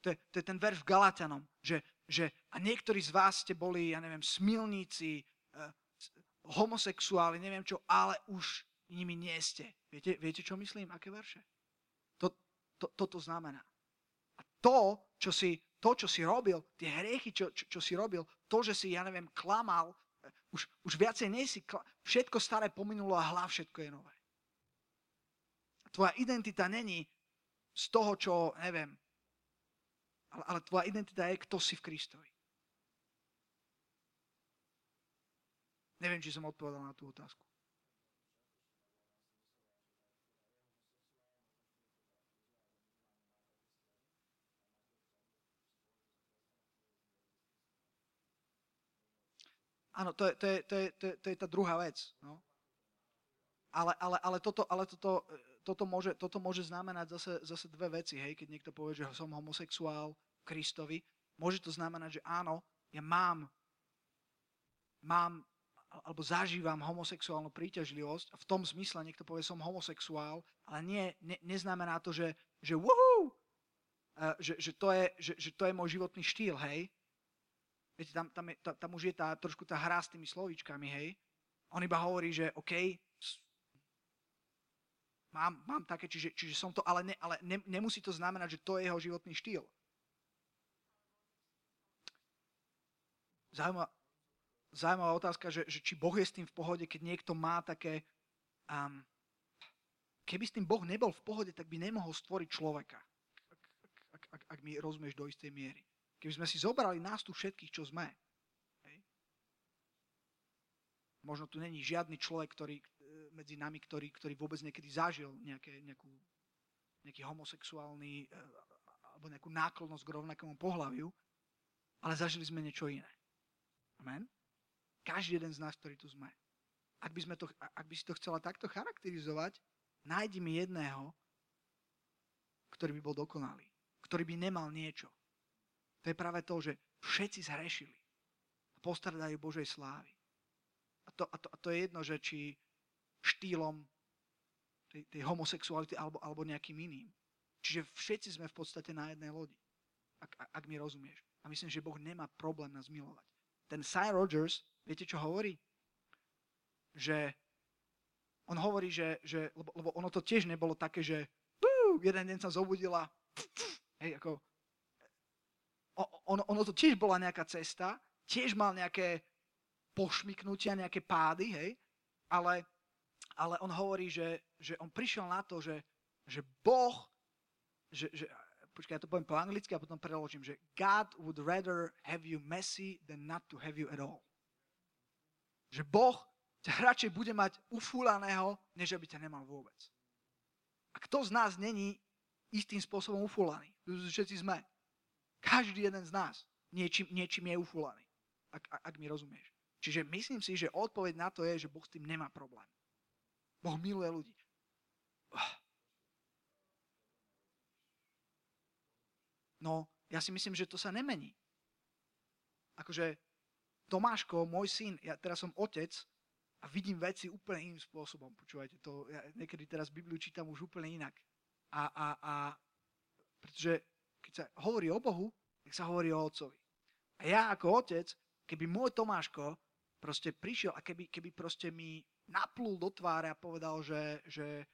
Speaker 1: To to je ten verš v Galatianom, že, že a niektorí z vás ste boli, ja neviem, smilníci, eh, homosexuáli, neviem čo, ale už nimi nie ste. Viete, viete čo myslím? Aké verše? To, to, toto znamená. To, čo si, to, čo si robil, tie hriechy, čo, čo, čo si robil, to, že si, ja neviem, klamal, eh, už, už viacej nie si, kla... všetko staré pominulo a hlav všetko je nové. Tvoja identita není z toho, čo, neviem, ale, ale tvoja identita je, kto si v Kristovi. Neviem, či som odpovedal na tú otázku. Áno, to je, to, je, to, je, to, je, to je tá druhá vec. No. Ale, ale, ale, toto, ale toto, toto, môže, toto môže znamenať zase, zase dve veci. Hej? Keď niekto povie, že som homosexuál Kristovi, môže to znamenať, že áno, ja mám, mám alebo zažívam homosexuálnu príťažlivosť a v tom zmysle niekto povie, som homosexuál, ale nie, ne, neznamená to, že, že wuhu, uh, že, že, to je, že, že to je môj životný štýl, hej. Viete, tam, tam, je, tam, tam už je tá, trošku tá hra s tými slovíčkami, hej. On iba hovorí, že OK, mám, mám také, čiže, čiže som to, ale, ne, ale ne, nemusí to znamenať, že to je jeho životný štýl. Zaujímavá, zaujímavá otázka, že, že či Boh je s tým v pohode, keď niekto má také... Um, keby s tým Boh nebol v pohode, tak by nemohol stvoriť človeka. Ak, ak, ak, ak mi rozumieš do istej miery. Keby sme si zobrali nás tu všetkých, čo sme, hej? možno tu není žiadny človek ktorý, e, medzi nami, ktorý, ktorý vôbec niekedy zažil nejaké, nejakú, nejaký homosexuálny e, alebo nejakú náklonnosť k rovnakému pohľaviu, ale zažili sme niečo iné. Amen? Každý jeden z nás, ktorý tu sme. Ak by, sme to, ak by si to chcela takto charakterizovať, nájdi mi jedného, ktorý by bol dokonalý. Ktorý by nemal niečo. To je práve to, že všetci zhrešili a postradajú Božej slávy. A to, a to, a to je jedno, že či štýlom tej, tej homosexuality alebo, alebo nejakým iným. Čiže všetci sme v podstate na jednej lodi, ak, ak mi rozumieš. A myslím, že Boh nemá problém nás milovať. Ten Cy Rogers, viete čo hovorí? Že on hovorí, že, že lebo, lebo ono to tiež nebolo také, že jeden deň sa zobudila, hej, ako ono, ono to tiež bola nejaká cesta, tiež mal nejaké pošmiknutia, nejaké pády, hej, ale, ale on hovorí, že, že on prišiel na to, že, že Boh, že, že, počkaj, ja to poviem po anglicky a potom preložím, že God would rather have you messy than not to have you at all. Že Boh ťa radšej bude mať ufúlaného, než aby ťa nemal vôbec. A kto z nás není istým spôsobom ufúlaný? Všetci sme. Každý jeden z nás niečím, niečím je ufulaný, ak, ak mi rozumieš. Čiže myslím si, že odpoveď na to je, že Boh s tým nemá problém. Boh miluje ľudí. No, ja si myslím, že to sa nemení. Akože Tomáško, môj syn, ja teraz som otec a vidím veci úplne iným spôsobom. Počúvajte, to, ja niekedy teraz Bibliu čítam už úplne inak. A, a, a pretože keď sa hovorí o Bohu, tak sa hovorí o Otcovi. A ja ako otec, keby môj Tomáško proste prišiel a keby, keby proste mi naplul do tváre a povedal, že, že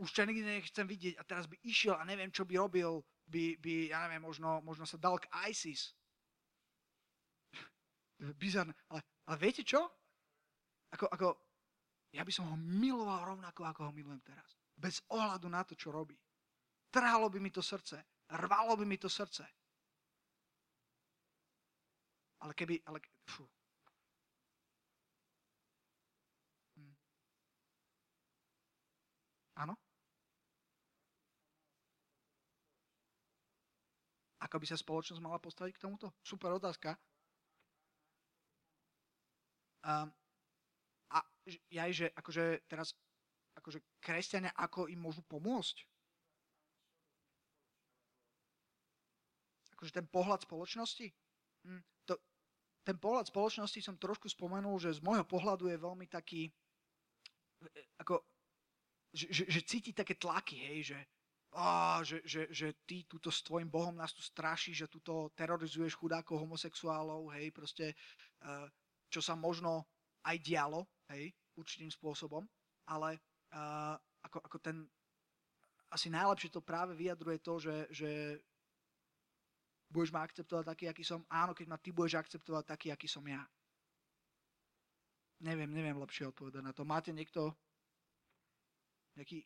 Speaker 1: už ťa nikdy nechcem vidieť a teraz by išiel a neviem, čo by robil, by, by ja neviem, možno, možno sa dal k ISIS. Bizarné. Ale, ale viete čo? Ako, ako, ja by som ho miloval rovnako, ako ho milujem teraz. Bez ohľadu na to, čo robí. Trhalo by mi to srdce. Rvalo by mi to srdce. Ale keby... Ale, fú. Hm. Áno? Ako by sa spoločnosť mala postaviť k tomuto? Super otázka. Um, a ja, že akože teraz akože kresťania, ako im môžu pomôcť? Akože ten pohľad spoločnosti? Hm, to, ten pohľad spoločnosti som trošku spomenul, že z môjho pohľadu je veľmi taký, e, ako, že, že, že cíti také tlaky, hej, že oh, že, že, že ty túto s tvojim Bohom nás tu strašíš, že tuto terorizuješ chudákov homosexuálov, hej, proste, uh, čo sa možno aj dialo, hej, určitým spôsobom, ale uh, ako, ako ten, asi najlepšie to práve vyjadruje to, že, že budeš ma akceptovať taký, aký som. Áno, keď ma ty budeš akceptovať taký, aký som ja. Neviem, neviem lepšie odpovedať na to. Máte niekto nejaký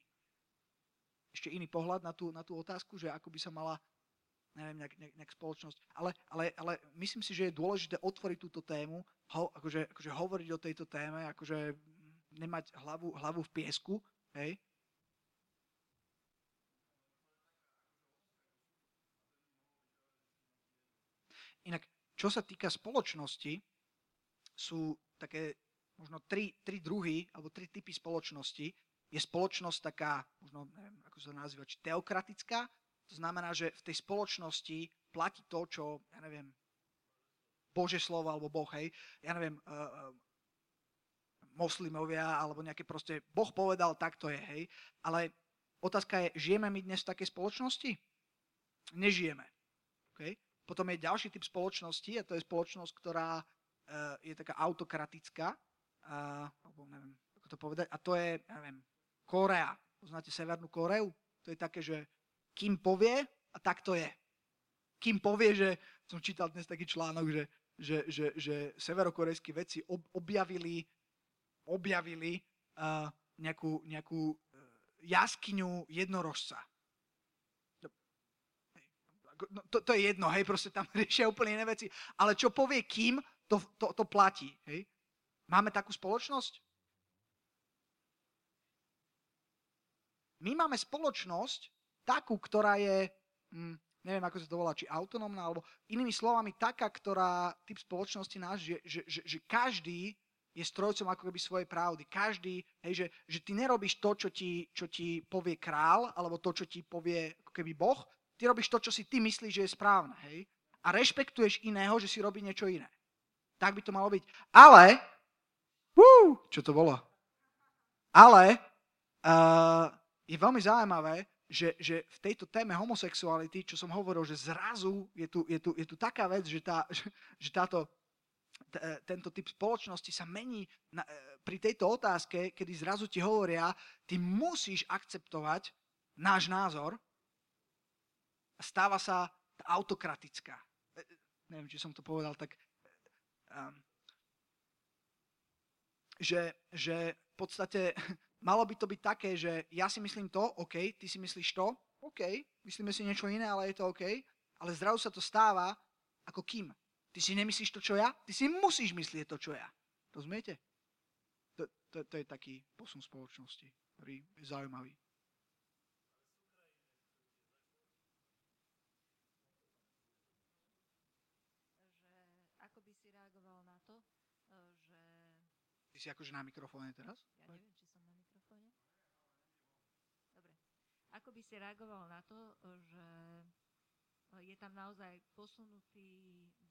Speaker 1: ešte iný pohľad na tú, na tú otázku, že ako by sa mala neviem, nejak, nejak, nejak spoločnosť. Ale, ale, ale myslím si, že je dôležité otvoriť túto tému, ho, akože, akože hovoriť o tejto téme, akože nemať hlavu, hlavu v piesku, hej, Inak, čo sa týka spoločnosti, sú také možno tri, tri druhy alebo tri typy spoločnosti. Je spoločnosť taká, možno neviem, ako sa nazýva, či teokratická. To znamená, že v tej spoločnosti platí to, čo, ja neviem, Bože slovo alebo Boh, hej, ja neviem, uh, moslimovia alebo nejaké proste, Boh povedal, tak to je, hej. Ale otázka je, žijeme my dnes v takej spoločnosti? Nežijeme. Okay? Potom je ďalší typ spoločnosti a to je spoločnosť, ktorá uh, je taká autokratická, uh, alebo neviem, ako to povedať, a to je, neviem, Korea. Poznáte Severnú Koreu? To je také, že kým povie, a tak to je. Kým povie, že, som čítal dnes taký článok, že, že, že, že severokorejskí vedci ob, objavili, objavili uh, nejakú, nejakú jaskyňu jednorožca no, to, to je jedno, hej, proste tam riešia úplne iné veci. Ale čo povie kým, to, to, to platí, hej. Máme takú spoločnosť? My máme spoločnosť takú, ktorá je, hm, neviem, ako sa to volá, či autonómna, alebo inými slovami taká, ktorá, typ spoločnosti náš, že, že, že, že každý je strojcom ako keby svojej pravdy. Každý, hej, že, že ty nerobíš to, čo ti, čo ti povie král, alebo to, čo ti povie ako keby Boh, Ty robíš to, čo si ty myslíš, že je správne, hej? A rešpektuješ iného, že si robí niečo iné. Tak by to malo byť. Ale, uh, čo to bolo? Ale uh, je veľmi zaujímavé, že, že v tejto téme homosexuality, čo som hovoril, že zrazu je tu, je tu, je tu taká vec, že, tá, že, táto, t, tento typ spoločnosti sa mení na, e, pri tejto otázke, kedy zrazu ti hovoria, ty musíš akceptovať náš názor, stáva sa autokratická. E, e, neviem, či som to povedal tak... Um, že, že v podstate malo by to byť také, že ja si myslím to, OK, ty si myslíš to, OK, myslíme si niečo iné, ale je to OK, ale zrazu sa to stáva ako kým. Ty si nemyslíš to, čo ja? Ty si musíš myslieť to, čo ja. Rozumiete? To, to, to je taký posun spoločnosti, ktorý je zaujímavý. Si akože na mikrofóne teraz?
Speaker 2: Ja neviem, či som na mikrofóne. Dobre. Ako by si reagoval na to, že je tam naozaj posunutý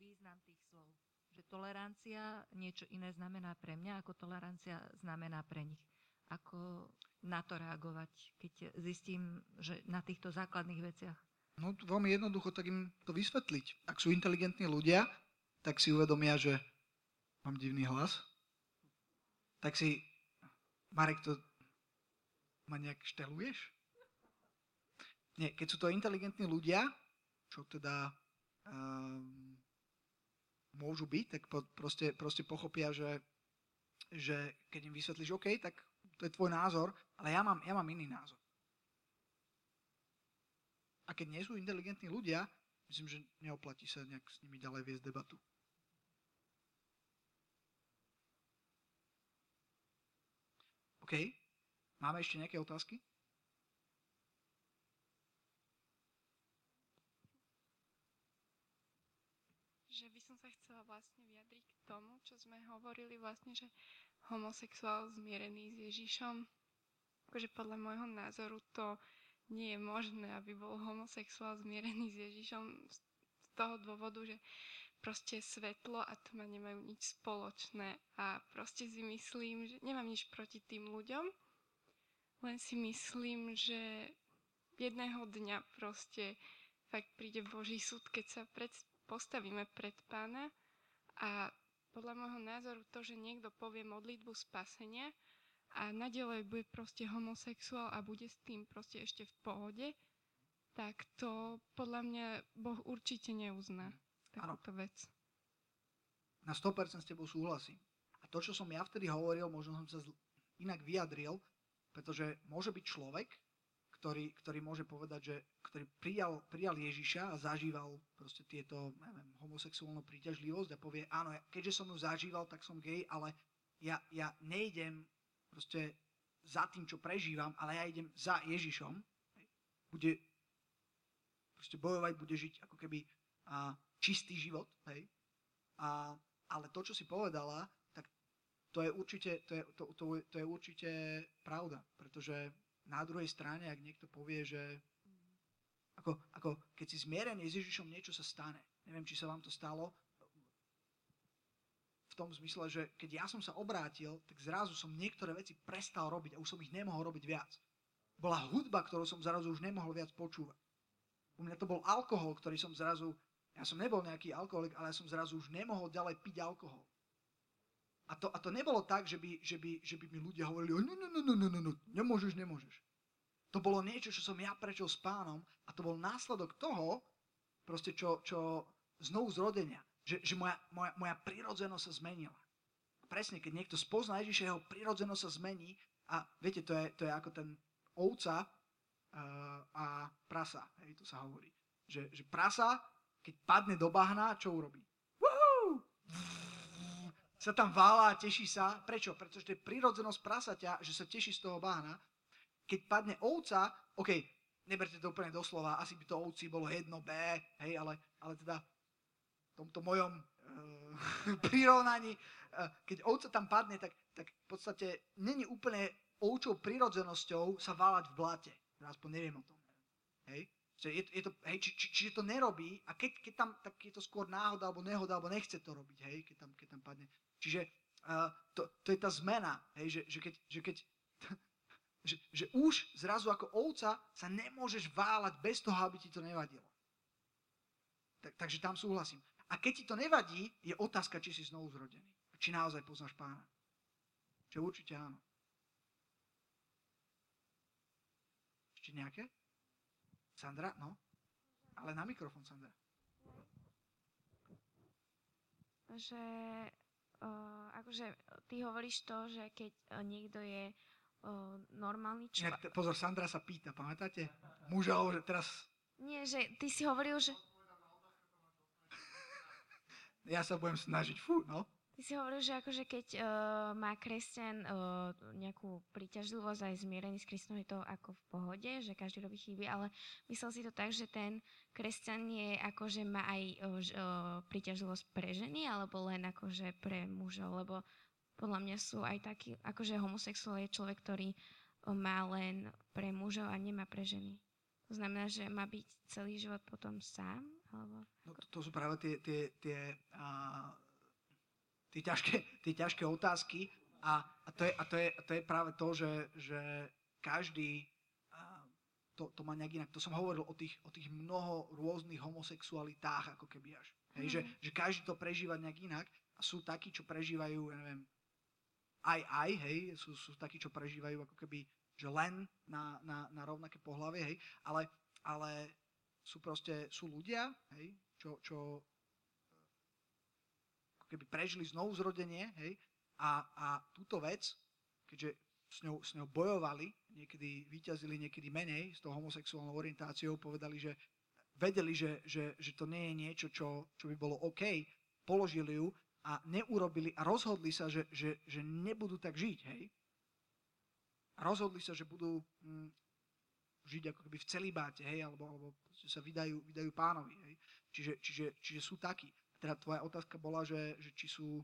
Speaker 2: význam tých slov? Že tolerancia niečo iné znamená pre mňa, ako tolerancia znamená pre nich. Ako na to reagovať, keď zistím, že na týchto základných veciach?
Speaker 1: No veľmi jednoducho tak im to vysvetliť. Ak sú inteligentní ľudia, tak si uvedomia, že mám divný hlas, tak si, Marek, to ma nejak šteluješ? Nie, keď sú to inteligentní ľudia, čo teda um, môžu byť, tak po, proste, proste pochopia, že, že keď im vysvetlíš, OK, tak to je tvoj názor, ale ja mám, ja mám iný názor. A keď nie sú inteligentní ľudia, myslím, že neoplatí sa nejak s nimi ďalej viesť debatu. OK. Máme ešte nejaké otázky?
Speaker 3: Že by som sa chcela vlastne vyjadriť k tomu, čo sme hovorili vlastne, že homosexuál zmierený s Ježišom. Akože podľa môjho názoru to nie je možné, aby bol homosexuál zmierený s Ježišom z toho dôvodu, že proste svetlo a tma nemajú nič spoločné. A proste si myslím, že nemám nič proti tým ľuďom, len si myslím, že jedného dňa proste fakt príde Boží súd, keď sa pred, postavíme pred pána. A podľa môjho názoru to, že niekto povie modlitbu spasenia a nadalej bude proste homosexuál a bude s tým proste ešte v pohode, tak to podľa mňa Boh určite neuzná takúto vec.
Speaker 1: Na 100% s tebou súhlasím. A to, čo som ja vtedy hovoril, možno som sa inak vyjadril, pretože môže byť človek, ktorý, ktorý môže povedať, že ktorý prijal, prijal Ježiša a zažíval proste tieto, neviem, homosexuálnu príťažlivosť a povie, áno, keďže som ju zažíval, tak som gay, ale ja, ja nejdem proste za tým, čo prežívam, ale ja idem za Ježišom. Bude proste bojovať, bude žiť ako keby a, čistý život. Hej? A, ale to, čo si povedala, tak to je určite, to je, to, to, to je určite pravda, pretože na druhej strane, ak niekto povie, že ako, ako keď si zmierený s Ježišom, niečo sa stane. Neviem, či sa vám to stalo. V tom zmysle, že keď ja som sa obrátil, tak zrazu som niektoré veci prestal robiť a už som ich nemohol robiť viac. Bola hudba, ktorú som zrazu už nemohol viac počúvať. U mňa to bol alkohol, ktorý som zrazu, ja som nebol nejaký alkoholik, ale ja som zrazu už nemohol ďalej piť alkohol. A to, a to nebolo tak, že by, že by, že by mi ľudia hovorili, no, no, no, no, no, no, no, nemôžeš, nemôžeš. To bolo niečo, čo som ja prešiel s pánom a to bol následok toho, proste čo, čo znovu zrodenia, že, že moja, moja, moja prírodzenosť sa zmenila. Presne, keď niekto spozná Ježiša, jeho prírodzenosť sa zmení a viete, to je, to je ako ten ovca uh, a prasa, hej, to sa hovorí. Že, že prasa, keď padne do bahna, čo urobí? sa tam vála a teší sa. Prečo? Pretože to je prirodzenosť prasaťa, že sa teší z toho bána. Keď padne ovca, OK, neberte to úplne doslova, asi by to ovci bolo jedno B, hej, ale, ale teda v tomto mojom uh, prirovnaní, uh, keď ovca tam padne, tak, tak v podstate není úplne ovčou prirodzenosťou sa váľať v blate. Aspoň neviem o tom. Hej? Je, je to, hej, či, či, čiže to nerobí a keď, keď tam, tak je to skôr náhoda alebo nehoda, alebo nechce to robiť, hej, keď tam, keď tam padne. Čiže uh, to, to je tá zmena, hej, že, že keď, že, keď že, že už zrazu ako ovca sa nemôžeš váľať bez toho, aby ti to nevadilo. Tak, takže tam súhlasím. A keď ti to nevadí, je otázka, či si znovu zrodený. Či naozaj poznáš pána. Čo určite áno. Ešte nejaké? Sandra? No? Ale na mikrofón, Sandra.
Speaker 4: Že uh, akože ty hovoríš to, že keď niekto je uh, normálny človek...
Speaker 1: Pozor, Sandra sa pýta, pamätáte? Mužov, že teraz...
Speaker 4: Nie, že ty si hovoril, že...
Speaker 1: ja sa budem snažiť, fú, no.
Speaker 4: Ty si hovoril, že akože keď uh, má kresťan uh, nejakú príťažlivosť aj zmierený s Kristom, je to ako v pohode, že každý robí chyby, ale myslel si to tak, že ten kresťan je akože má aj uh, príťažlivosť pre ženy, alebo len akože pre mužov, lebo podľa mňa sú aj takí, akože homosexuál je človek, ktorý má len pre mužov a nemá pre ženy. To znamená, že má byť celý život potom sám? Alebo...
Speaker 1: No to, to sú práve tie, tie, tie uh tie ťažké, tie ťažké otázky a, a, to je, a, to je, a to je práve to, že, že každý to, to má nejak inak. To som hovoril o tých, o tých mnoho rôznych homosexualitách, ako keby až. Hej, mm. že, že každý to prežíva nejak inak a sú takí, čo prežívajú, ja neviem, aj aj, hej, sú, sú takí, čo prežívajú ako keby, že len na, na, na rovnaké pohlavie, hej, ale, ale sú proste, sú ľudia, hej, čo, čo keby prežili znovu zrodenie, hej, a, a túto vec, keďže s ňou, s ňou bojovali, niekedy vyťazili, niekedy menej s tou homosexuálnou orientáciou, povedali, že vedeli, že, že, že to nie je niečo, čo, čo by bolo OK, položili ju a neurobili a rozhodli sa, že, že, že nebudú tak žiť, hej. Rozhodli sa, že budú hm, žiť ako keby v celibáte, hej, alebo, alebo sa vydajú, vydajú pánovi, hej. Čiže, čiže, čiže sú takí. Teda tvoja otázka bola, že, že či sú...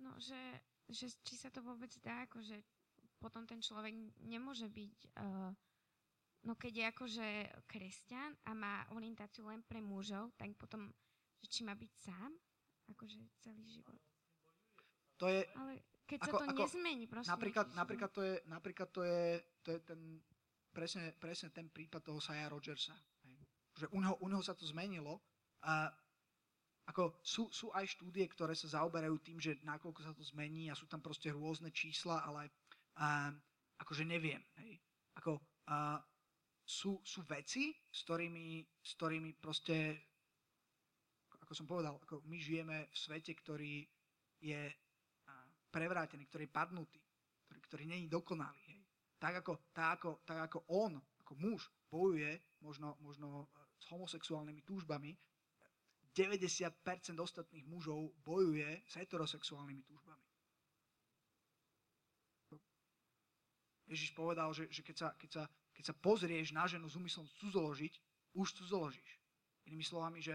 Speaker 4: No, že, že či sa to vôbec dá, akože potom ten človek nemôže byť... Uh, no keď je akože kresťan a má orientáciu len pre mužov, tak potom, že či má byť sám, akože celý život.
Speaker 1: To je...
Speaker 4: Ale keď ako, sa to ako, nezmení, prosím.
Speaker 1: Napríklad, napríklad, to je, napríklad to je, to je ten presne, presne ten prípad toho Saja Rogersa. Hej. Že u neho, u neho sa to zmenilo. A ako sú, sú aj štúdie, ktoré sa zaoberajú tým, že nakoľko sa to zmení a sú tam proste rôzne čísla, ale a, akože neviem. Hej. Ako, a, sú, sú veci, s ktorými, s ktorými proste, ako som povedal, ako my žijeme v svete, ktorý je prevrátený, ktorý je padnutý, ktorý, ktorý není dokonalý. Hej. Tak, ako, tak, ako, tak ako on, ako muž, bojuje možno, možno s homosexuálnymi túžbami, 90% ostatných mužov bojuje s heterosexuálnymi túžbami. Ježiš povedal, že, že keď, sa, keď, sa, keď sa pozrieš na ženu s úmyslom cudzoložiť, už cudzoložíš. Inými slovami, že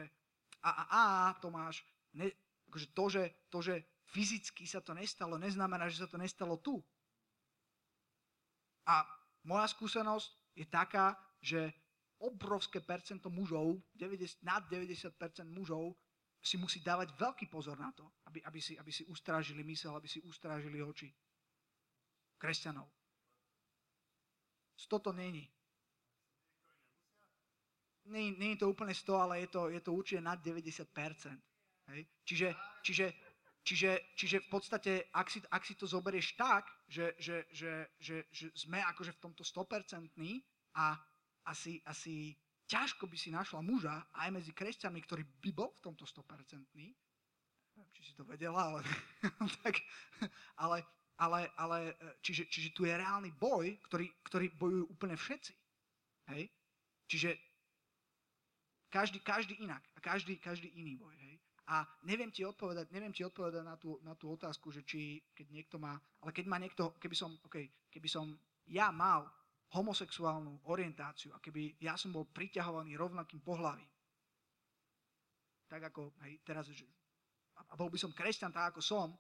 Speaker 1: a, a, a Tomáš, ne, akože to, že, to, že fyzicky sa to nestalo, neznamená, že sa to nestalo tu. A moja skúsenosť je taká, že obrovské percento mužov, 90, nad 90% mužov, si musí dávať veľký pozor na to, aby, aby, si, aby si ustrážili mysel, aby si ustrážili oči kresťanov. Sto to není. Není to úplne 100, ale je to, je to určite nad 90%. Hej? Čiže, čiže, čiže, čiže v podstate, ak si, ak si to zoberieš tak, že, že, že, že, že sme akože v tomto 100% a asi, asi ťažko by si našla muža aj medzi kresťanmi, ktorý by bol v tomto 100%. Neviem, či si to vedela, ale, tak, ale, ale, ale čiže, čiže tu je reálny boj, ktorý, ktorý bojujú úplne všetci. Hej? Čiže každý, každý inak a každý, každý iný boj. Hej? A neviem ti odpovedať, neviem ti odpovedať na, tú, na tú otázku, že či, keď niekto má, ale keď má niekto, keby som, okay, keby som ja mal homosexuálnu orientáciu a keby ja som bol priťahovaný rovnakým pohľavím, tak ako hej, teraz, a bol by som kresťan tak, ako som,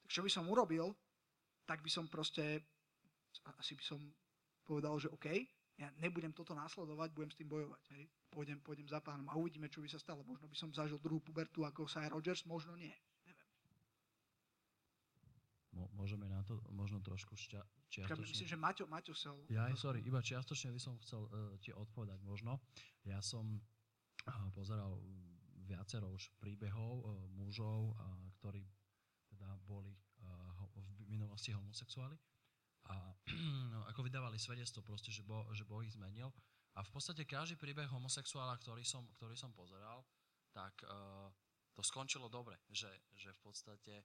Speaker 1: tak čo by som urobil, tak by som proste, asi by som povedal, že OK, ja nebudem toto následovať, budem s tým bojovať. Hej. Pôjdem, pôjdem za pánom a uvidíme, čo by sa stalo. Možno by som zažil druhú pubertu ako Cy Rogers, možno nie.
Speaker 5: Môžeme na to možno trošku šťa, čiastočne...
Speaker 1: Myslím, že Maťo, Maťo sa...
Speaker 5: Ja, sorry, iba čiastočne by som chcel uh, ti odpovedať možno. Ja som uh, pozeral viacero už príbehov uh, mužov, uh, ktorí teda boli uh, v minulosti homosexuáli a no, ako vydávali svedectvo proste, že, bo, že Boh ich zmenil. A v podstate každý príbeh homosexuála, ktorý som, ktorý som pozeral, tak uh, to skončilo dobre, že, že v podstate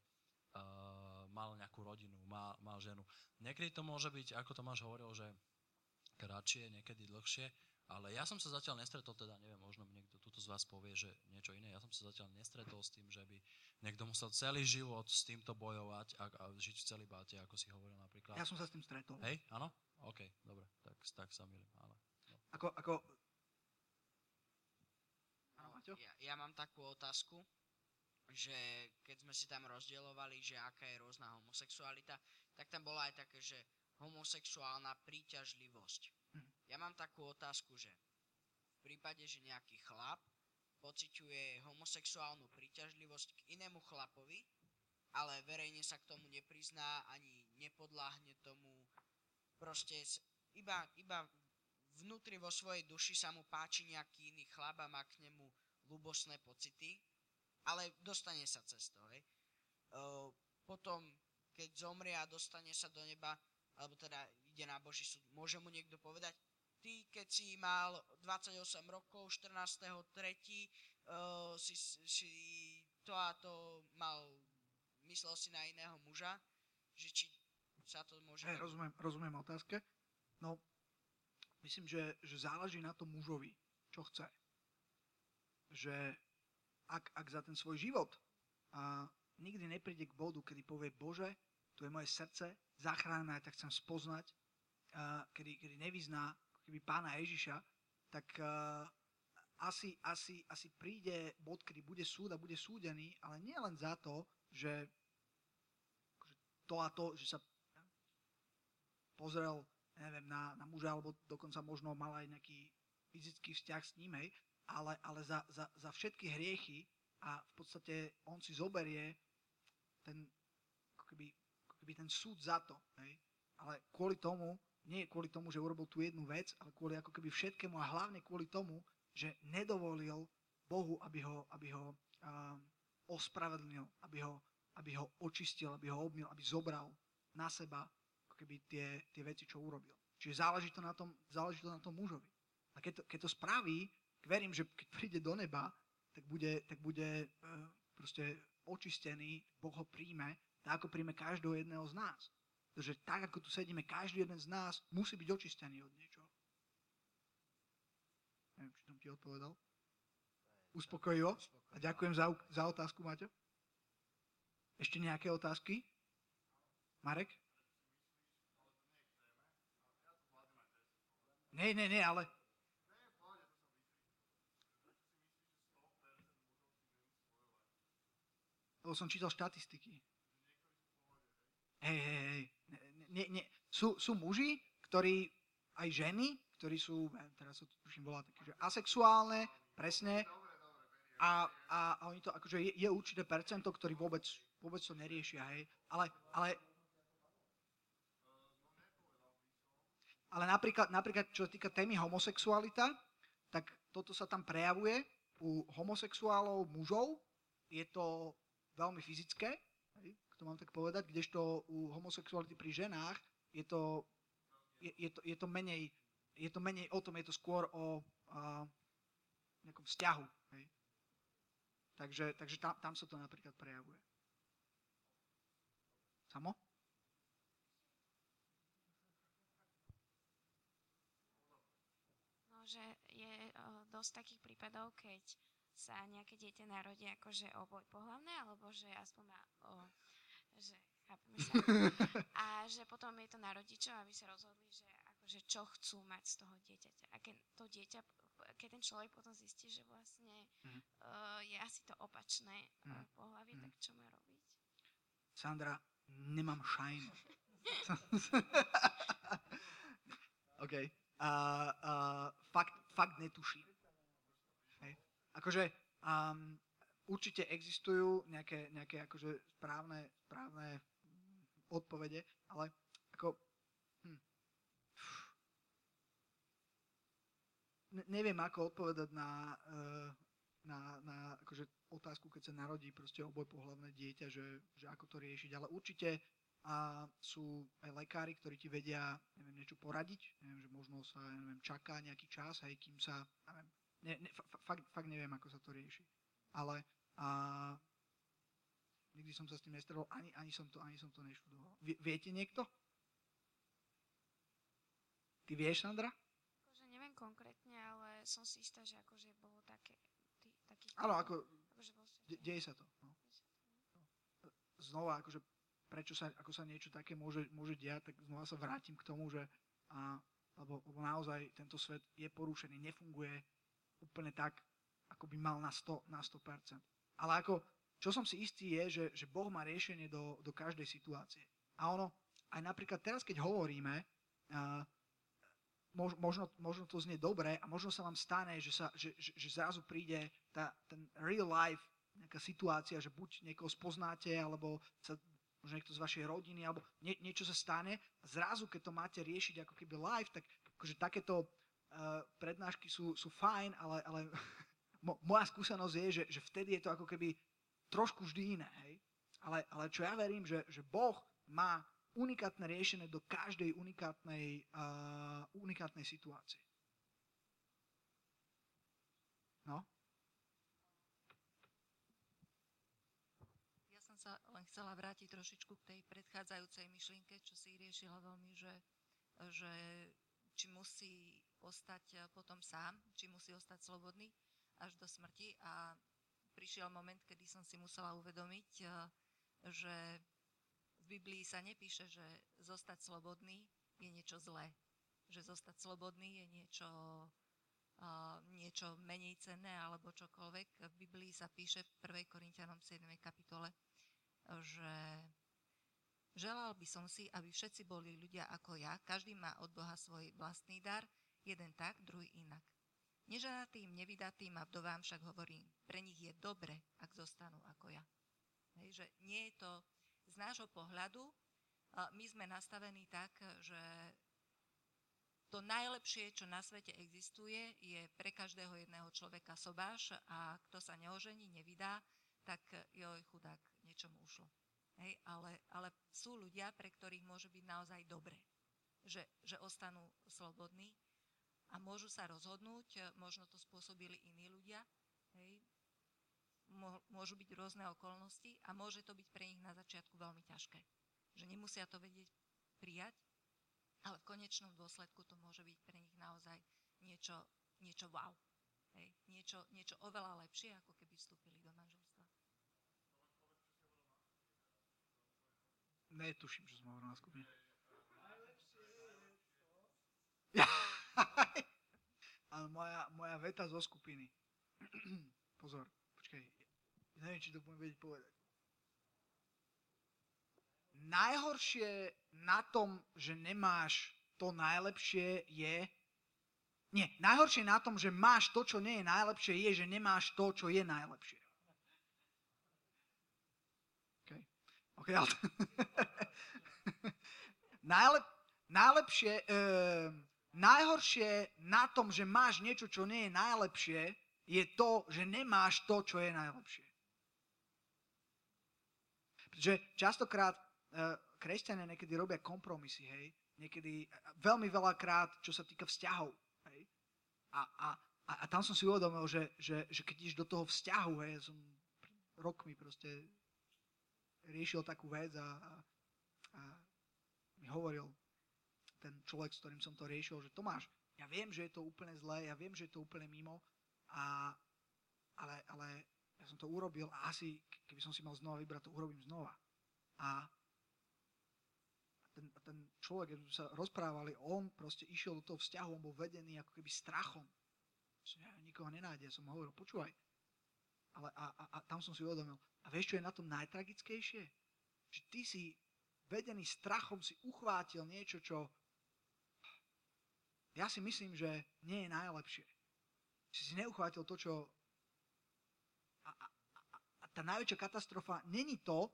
Speaker 5: mal nejakú rodinu, mal, mal ženu. Niekedy to môže byť, ako Tomáš hovoril, že kratšie, niekedy dlhšie, ale ja som sa zatiaľ nestretol, teda neviem, možno mi niekto tuto z vás povie, že niečo iné, ja som sa zatiaľ nestretol s tým, že by niekto musel celý život s týmto bojovať a, a žiť v celý báte, ako si hovoril napríklad.
Speaker 1: Ja som sa s tým stretol.
Speaker 5: Hej, áno? OK, dobre, tak, tak sa milím, ale... No.
Speaker 1: Ako, ako...
Speaker 6: Ja, ja mám takú otázku že keď sme si tam rozdielovali, že aká je rôzna homosexualita, tak tam bola aj také, že homosexuálna príťažlivosť. Hm. Ja mám takú otázku, že v prípade, že nejaký chlap pociťuje homosexuálnu príťažlivosť k inému chlapovi, ale verejne sa k tomu neprizná, ani nepodláhne tomu, proste iba, iba vnútri vo svojej duši sa mu páči nejaký iný chlap a má k nemu ľubosné pocity, ale dostane sa cez to, hej. Uh, potom, keď zomrie a dostane sa do neba, alebo teda ide na Boží súd, môže mu niekto povedať, ty, keď si mal 28 rokov, 14.3. Uh, si, si to a to mal, myslel si na iného muža, že či sa to môže...
Speaker 1: Hey, rozumiem, rozumiem otázke. No, myslím, že, že záleží na tom mužovi, čo chce. Že ak, ak za ten svoj život. A nikdy nepríde k bodu, kedy povie, Bože, tu je moje srdce, zachráň ma, ja tak chcem spoznať, a kedy, kedy nevyzná keby pána Ježiša, tak uh, asi, asi, asi príde bod, kedy bude súd a bude súdený, ale nie len za to, že to a to, že sa pozrel neviem, na, na muža, alebo dokonca možno mal aj nejaký fyzický vzťah s ním, hej, ale, ale za, za, za všetky hriechy a v podstate on si zoberie ten, ako keby, ako keby ten súd za to. Hej? Ale kvôli tomu, nie kvôli tomu, že urobil tú jednu vec, ale kvôli ako keby všetkému a hlavne kvôli tomu, že nedovolil Bohu, aby ho, aby ho uh, ospravedlnil, aby ho, aby ho očistil, aby ho obmil, aby zobral na seba ako keby tie, tie veci, čo urobil. Čiže záleží to na tom, záleží to na tom mužovi. A keď to, keď to spraví, verím, že keď príde do neba, tak bude, tak bude uh, proste očistený, Boh ho príjme, tak ako príjme každého jedného z nás. Pretože tak, ako tu sedíme, každý jeden z nás musí byť očistený od niečoho. Neviem, či som ti odpovedal. Uspokojivo. A ďakujem za, za otázku, Maťo. Ešte nejaké otázky? Marek? Nie, nie, nie, ale... Lebo som čítal štatistiky. Hej, hej, hej. Sú, sú muži, ktorí, aj ženy, ktorí sú, teraz sa to tuším volá také, že asexuálne, presne, a, a, a oni to, akože je, je určité percento, ktorí vôbec, vôbec to neriešia, hej, ale, ale Ale napríklad, napríklad, čo sa týka témy homosexualita, tak toto sa tam prejavuje u homosexuálov, mužov. Je to veľmi fyzické, to mám tak povedať, kdežto u homosexuality pri ženách je to, je, je to, je to, menej, je to menej o tom, je to skôr o a, nejakom vzťahu. Hej. Takže, takže tam, tam sa to napríklad prejavuje. Samo?
Speaker 4: No, že je o, dosť takých prípadov, keď sa nejaké dieťa narodí akože oboj pohľavné, alebo že aspoň má o, že chápeme sa. A že potom je to na rodičov, aby sa rozhodli, že akože čo chcú mať z toho dieťaťa. A keď to dieťa, keď ten človek potom zistí, že vlastne mm. uh, je asi to opačné mm. pohľavie, mm. tak čo má robiť?
Speaker 1: Sandra, nemám šajnu. OK. Uh, uh, fakt, fakt netuším. Akože um, určite existujú nejaké, nejaké akože správne, správne odpovede, ale ako... Hm. Ne, neviem, ako odpovedať na, eh, na, na akože otázku, keď sa narodí proste oboj pohľavné dieťa, že, že ako to riešiť, ale určite a sú aj lekári, ktorí ti vedia neviem, niečo poradiť, neviem, že možno sa neviem, čaká nejaký čas, aj kým sa, neviem, ne, ne, fakt, fakt neviem, ako sa to rieši. Ale a nikdy som sa s tým nestretol, ani, ani, som to, ani som to neštudoval. Vie, viete niekto? Ty vieš, Sandra?
Speaker 4: Akože neviem konkrétne, ale som si istá, že akože bolo také... Tý, taký,
Speaker 1: Áno, ako, akože de, deje sa to. No. Znova, akože prečo sa, ako sa niečo také môže, môže diať, tak znova sa vrátim k tomu, že a, lebo, lebo naozaj tento svet je porušený, nefunguje úplne tak, ako by mal na 100%. Na 100%. Ale ako, čo som si istý je, že, že Boh má riešenie do, do každej situácie. A ono, aj napríklad teraz, keď hovoríme, uh, mož, možno, možno to znie dobre a možno sa vám stane, že, sa, že, že, že zrazu príde tá, ten real life nejaká situácia, že buď niekoho spoznáte, alebo sa, možno niekto z vašej rodiny, alebo nie, niečo sa stane a zrazu, keď to máte riešiť ako keby live, tak akože takéto uh, prednášky sú, sú fajn, ale, ale mo, moja skúsenosť je, že, že vtedy je to ako keby trošku vždy iné. Hej? Ale, ale čo ja verím, že, že Boh má unikátne riešenie do každej unikátnej, uh, unikátnej situácie. No?
Speaker 2: Ja som sa len chcela vrátiť trošičku k tej predchádzajúcej myšlienke, čo si riešila veľmi, že, že či musí ostať potom sám, či musí ostať slobodný až do smrti a prišiel moment, kedy som si musela uvedomiť, eh, že v Biblii sa nepíše, že zostať slobodný je niečo zlé. Že zostať slobodný je niečo, uh, niečo menej cenné alebo čokoľvek. V Biblii sa píše v 1. Korintianom 7. kapitole, že želal by som si, aby všetci boli ľudia ako ja. Každý má od Boha svoj vlastný dar, jeden tak, druhý inak. Neženatým, nevydatým a vdovám však hovorím, pre nich je dobre, ak zostanú ako ja. Hej, že nie je to z nášho pohľadu, my sme nastavení tak, že to najlepšie, čo na svete existuje, je pre každého jedného človeka sobáš a kto sa neožení, nevydá, tak joj, chudák, niečomu ušlo. Hej, ale, ale sú ľudia, pre ktorých môže byť naozaj dobre, že, že ostanú slobodní a môžu sa rozhodnúť, možno to spôsobili iní ľudia, hej, môžu byť rôzne okolnosti a môže to byť pre nich na začiatku veľmi ťažké. Že nemusia to vedieť prijať, ale v konečnom dôsledku to môže byť pre nich naozaj niečo, niečo wow. Hej, niečo, niečo oveľa lepšie, ako keby vstúpili do manželstva.
Speaker 1: Netuším, čo som hovoril na skupine. Ale moja, moja veta zo skupiny. Pozor, počkaj. Neviem, či to budem vedieť povedať najhoršie na tom, že nemáš to najlepšie je... Nie, najhoršie na tom, že máš to, čo nie je najlepšie, je, že nemáš to, čo je najlepšie. Okay. Okay, ale... Najlep, najlepšie, e, najhoršie na tom, že máš niečo, čo nie je najlepšie, je to, že nemáš to, čo je najlepšie. Pretože častokrát Eh, kresťania niekedy robia kompromisy, hej. Niekedy, eh, veľmi veľakrát, čo sa týka vzťahov, hej. A, a, a, a tam som si uvedomil, že, že, že keď ideš do toho vzťahu, hej, som rokmi proste riešil takú vec a, a, a mi hovoril ten človek, s ktorým som to riešil, že Tomáš, ja viem, že je to úplne zlé, ja viem, že je to úplne mimo, a, ale, ale ja som to urobil a asi, keby som si mal znova vybrať, to urobím znova. A ten, ten človek, keď sme sa rozprávali, on proste išiel do toho vzťahu, on bol vedený ako keby strachom. Ja nikoho nenájde, ja som hovoril, počúvaj. Ale a, a, a tam som si uvedomil, a vieš, čo je na tom najtragickejšie? Že ty si vedený strachom si uchvátil niečo, čo ja si myslím, že nie je najlepšie. Si si neuchvátil to, čo... A, a, a, a tá najväčšia katastrofa není to,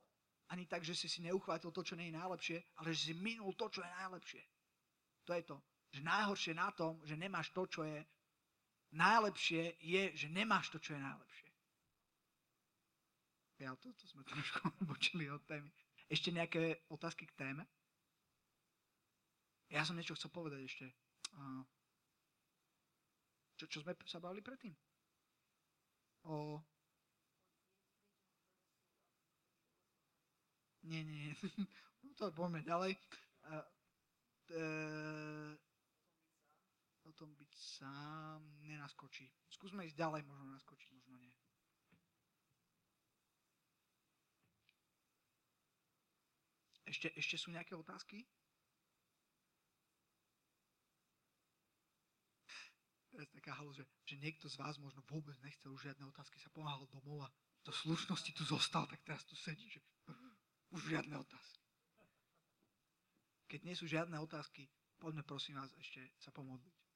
Speaker 1: ani tak, že si si neuchvátil to, čo nie je najlepšie, ale že si minul to, čo je najlepšie. To je to. Že najhoršie na tom, že nemáš to, čo je najlepšie, je, že nemáš to, čo je najlepšie. Ja, to, to sme trošku bočili od témy. Ešte nejaké otázky k téme? Ja som niečo chcel povedať ešte. Čo, čo sme sa bavili predtým? O Nie, nie, nie. No to poďme ďalej. A, e, o tom byť sám nenaskočí. Skúsme ísť ďalej, možno naskočí, možno nie. Ešte, ešte sú nejaké otázky? Taká halu, že, že niekto z vás možno vôbec nechcel už žiadne otázky, sa pomáhal domov a do slušnosti tu zostal, tak teraz tu sedí, že už žiadne otázky. Keď nie sú žiadne otázky, poďme prosím vás ešte sa pomodliť.